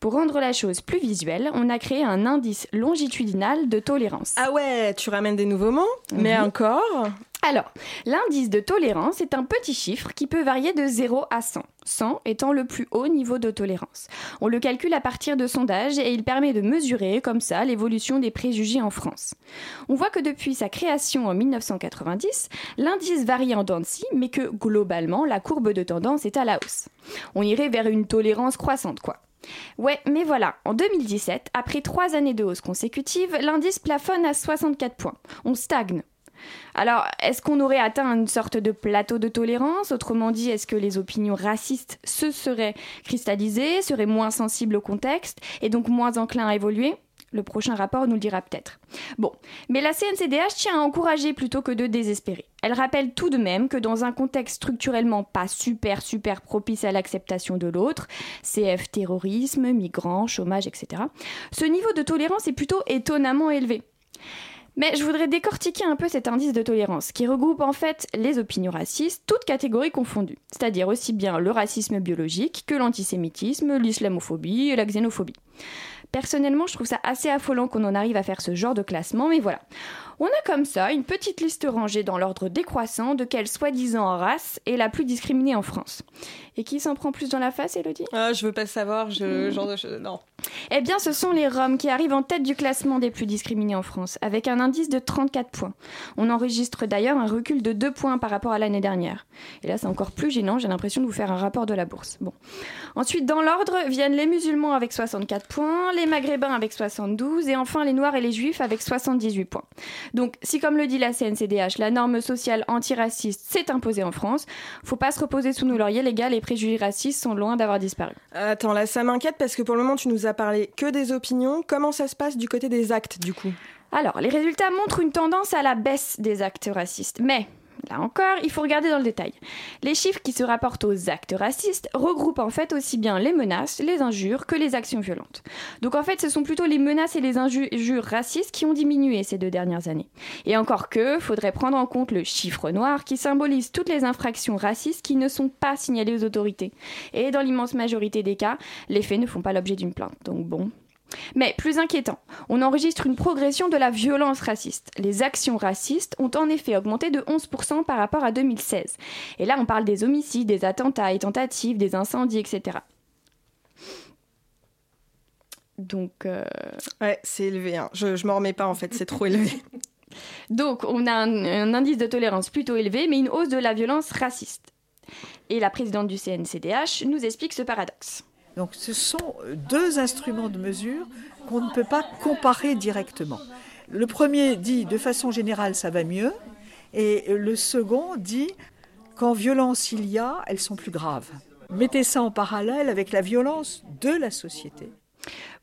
Pour rendre la chose plus visuelle, on a créé un indice longitudinal de tolérance. Ah ouais, tu ramènes des nouveaux mots Mais encore Alors, l'indice de tolérance est un petit chiffre qui peut varier de 0 à 100, 100 étant le plus haut niveau de tolérance. On le calcule à partir de sondages et il permet de mesurer comme ça l'évolution des préjugés en France. On voit que depuis sa création en 1990, l'indice varie en dents mais que globalement, la courbe de tendance est à la hausse. On irait vers une tolérance croissante, quoi. Ouais, mais voilà, en 2017, après trois années de hausse consécutive, l'indice plafonne à 64 points. On stagne. Alors, est-ce qu'on aurait atteint une sorte de plateau de tolérance? Autrement dit, est-ce que les opinions racistes se seraient cristallisées, seraient moins sensibles au contexte et donc moins enclins à évoluer? Le prochain rapport nous le dira peut-être. Bon, mais la CNCDH tient à encourager plutôt que de désespérer. Elle rappelle tout de même que dans un contexte structurellement pas super super propice à l'acceptation de l'autre, CF terrorisme, migrants, chômage, etc., ce niveau de tolérance est plutôt étonnamment élevé. Mais je voudrais décortiquer un peu cet indice de tolérance, qui regroupe en fait les opinions racistes, toutes catégories confondues, c'est-à-dire aussi bien le racisme biologique que l'antisémitisme, l'islamophobie et la xénophobie. Personnellement, je trouve ça assez affolant qu'on en arrive à faire ce genre de classement, mais voilà. On a comme ça une petite liste rangée dans l'ordre décroissant de quelle soi-disant race est la plus discriminée en France. Et qui s'en prend plus dans la face, Elodie Ah, je veux pas savoir, je, genre de- je- non. eh bien, ce sont les Roms qui arrivent en tête du classement des plus discriminés en France, avec un indice de 34 points. On enregistre d'ailleurs un recul de 2 points par rapport à l'année dernière. Et là, c'est encore plus gênant, j'ai l'impression de vous faire un rapport de la bourse. Bon. Ensuite, dans l'ordre, viennent les musulmans avec 64 points, les maghrébins avec 72, et enfin les noirs et les juifs avec 78 points. Donc, si comme le dit la CNCDH, la norme sociale antiraciste s'est imposée en France, faut pas se reposer sous nos lauriers, les gars, les préjugés racistes sont loin d'avoir disparu. Attends, là ça m'inquiète parce que pour le moment tu nous as parlé que des opinions. Comment ça se passe du côté des actes du coup? Alors, les résultats montrent une tendance à la baisse des actes racistes. Mais, là encore, il faut regarder dans le détail. Les chiffres qui se rapportent aux actes racistes regroupent en fait aussi bien les menaces, les injures que les actions violentes. Donc en fait, ce sont plutôt les menaces et les injures racistes qui ont diminué ces deux dernières années. Et encore que, faudrait prendre en compte le chiffre noir qui symbolise toutes les infractions racistes qui ne sont pas signalées aux autorités. Et dans l'immense majorité des cas, les faits ne font pas l'objet d'une plainte. Donc bon, mais plus inquiétant, on enregistre une progression de la violence raciste. Les actions racistes ont en effet augmenté de 11% par rapport à 2016. Et là, on parle des homicides, des attentats et tentatives, des incendies, etc. Donc, euh, Ouais, c'est élevé. hein. Je, je m'en remets pas en fait, c'est trop élevé. donc on a un, un indice de tolérance plutôt élevé, mais une hausse de la violence raciste. Et la présidente du CNCDH nous explique ce paradoxe. Donc ce sont deux instruments de mesure qu'on ne peut pas comparer directement. Le premier dit de façon générale ça va mieux et le second dit Quand violence il y a, elles sont plus graves. Mettez ça en parallèle avec la violence de la société.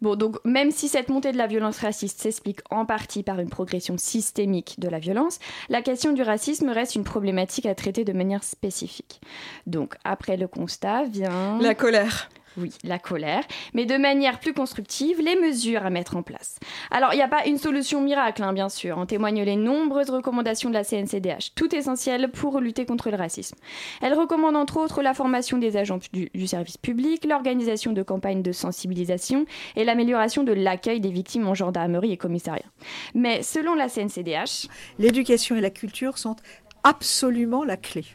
Bon, donc même si cette montée de la violence raciste s'explique en partie par une progression systémique de la violence, la question du racisme reste une problématique à traiter de manière spécifique. Donc après le constat vient... La colère. Oui, la colère, mais de manière plus constructive, les mesures à mettre en place. Alors, il n'y a pas une solution miracle, hein, bien sûr, en témoignent les nombreuses recommandations de la CNCDH, tout essentiel pour lutter contre le racisme. Elle recommande entre autres la formation des agents du, du service public, l'organisation de campagnes de sensibilisation et l'amélioration de l'accueil des victimes en gendarmerie et commissariat. Mais selon la CNCDH... L'éducation et la culture sont absolument la clé.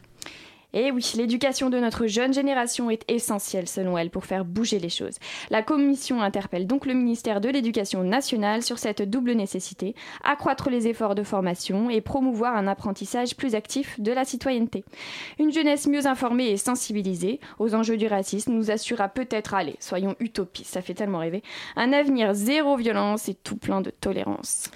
Et oui, l'éducation de notre jeune génération est essentielle selon elle pour faire bouger les choses. La commission interpelle donc le ministère de l'Éducation nationale sur cette double nécessité, accroître les efforts de formation et promouvoir un apprentissage plus actif de la citoyenneté. Une jeunesse mieux informée et sensibilisée aux enjeux du racisme nous assurera peut-être, allez, soyons utopistes, ça fait tellement rêver, un avenir zéro violence et tout plein de tolérance.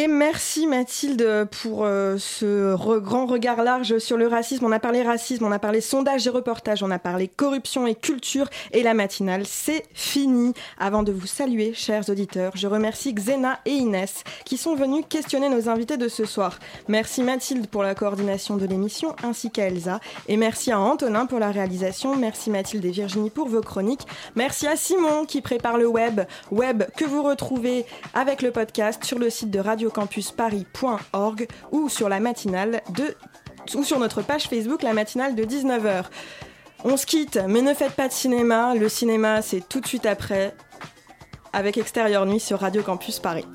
Et merci Mathilde pour euh, ce grand regard large sur le racisme. On a parlé racisme, on a parlé sondage et reportage, on a parlé corruption et culture. Et la matinale, c'est fini. Avant de vous saluer, chers auditeurs, je remercie Xena et Inès qui sont venus questionner nos invités de ce soir. Merci Mathilde pour la coordination de l'émission ainsi qu'à Elsa. Et merci à Antonin pour la réalisation. Merci Mathilde et Virginie pour vos chroniques. Merci à Simon qui prépare le web. Web que vous retrouvez avec le podcast sur le site de radiocampusparis.org ou sur la matinale de ou sur notre page Facebook la matinale de 19h. On se quitte, mais ne faites pas de cinéma, le cinéma c'est tout de suite après avec Extérieur Nuit sur Radio Campus Paris.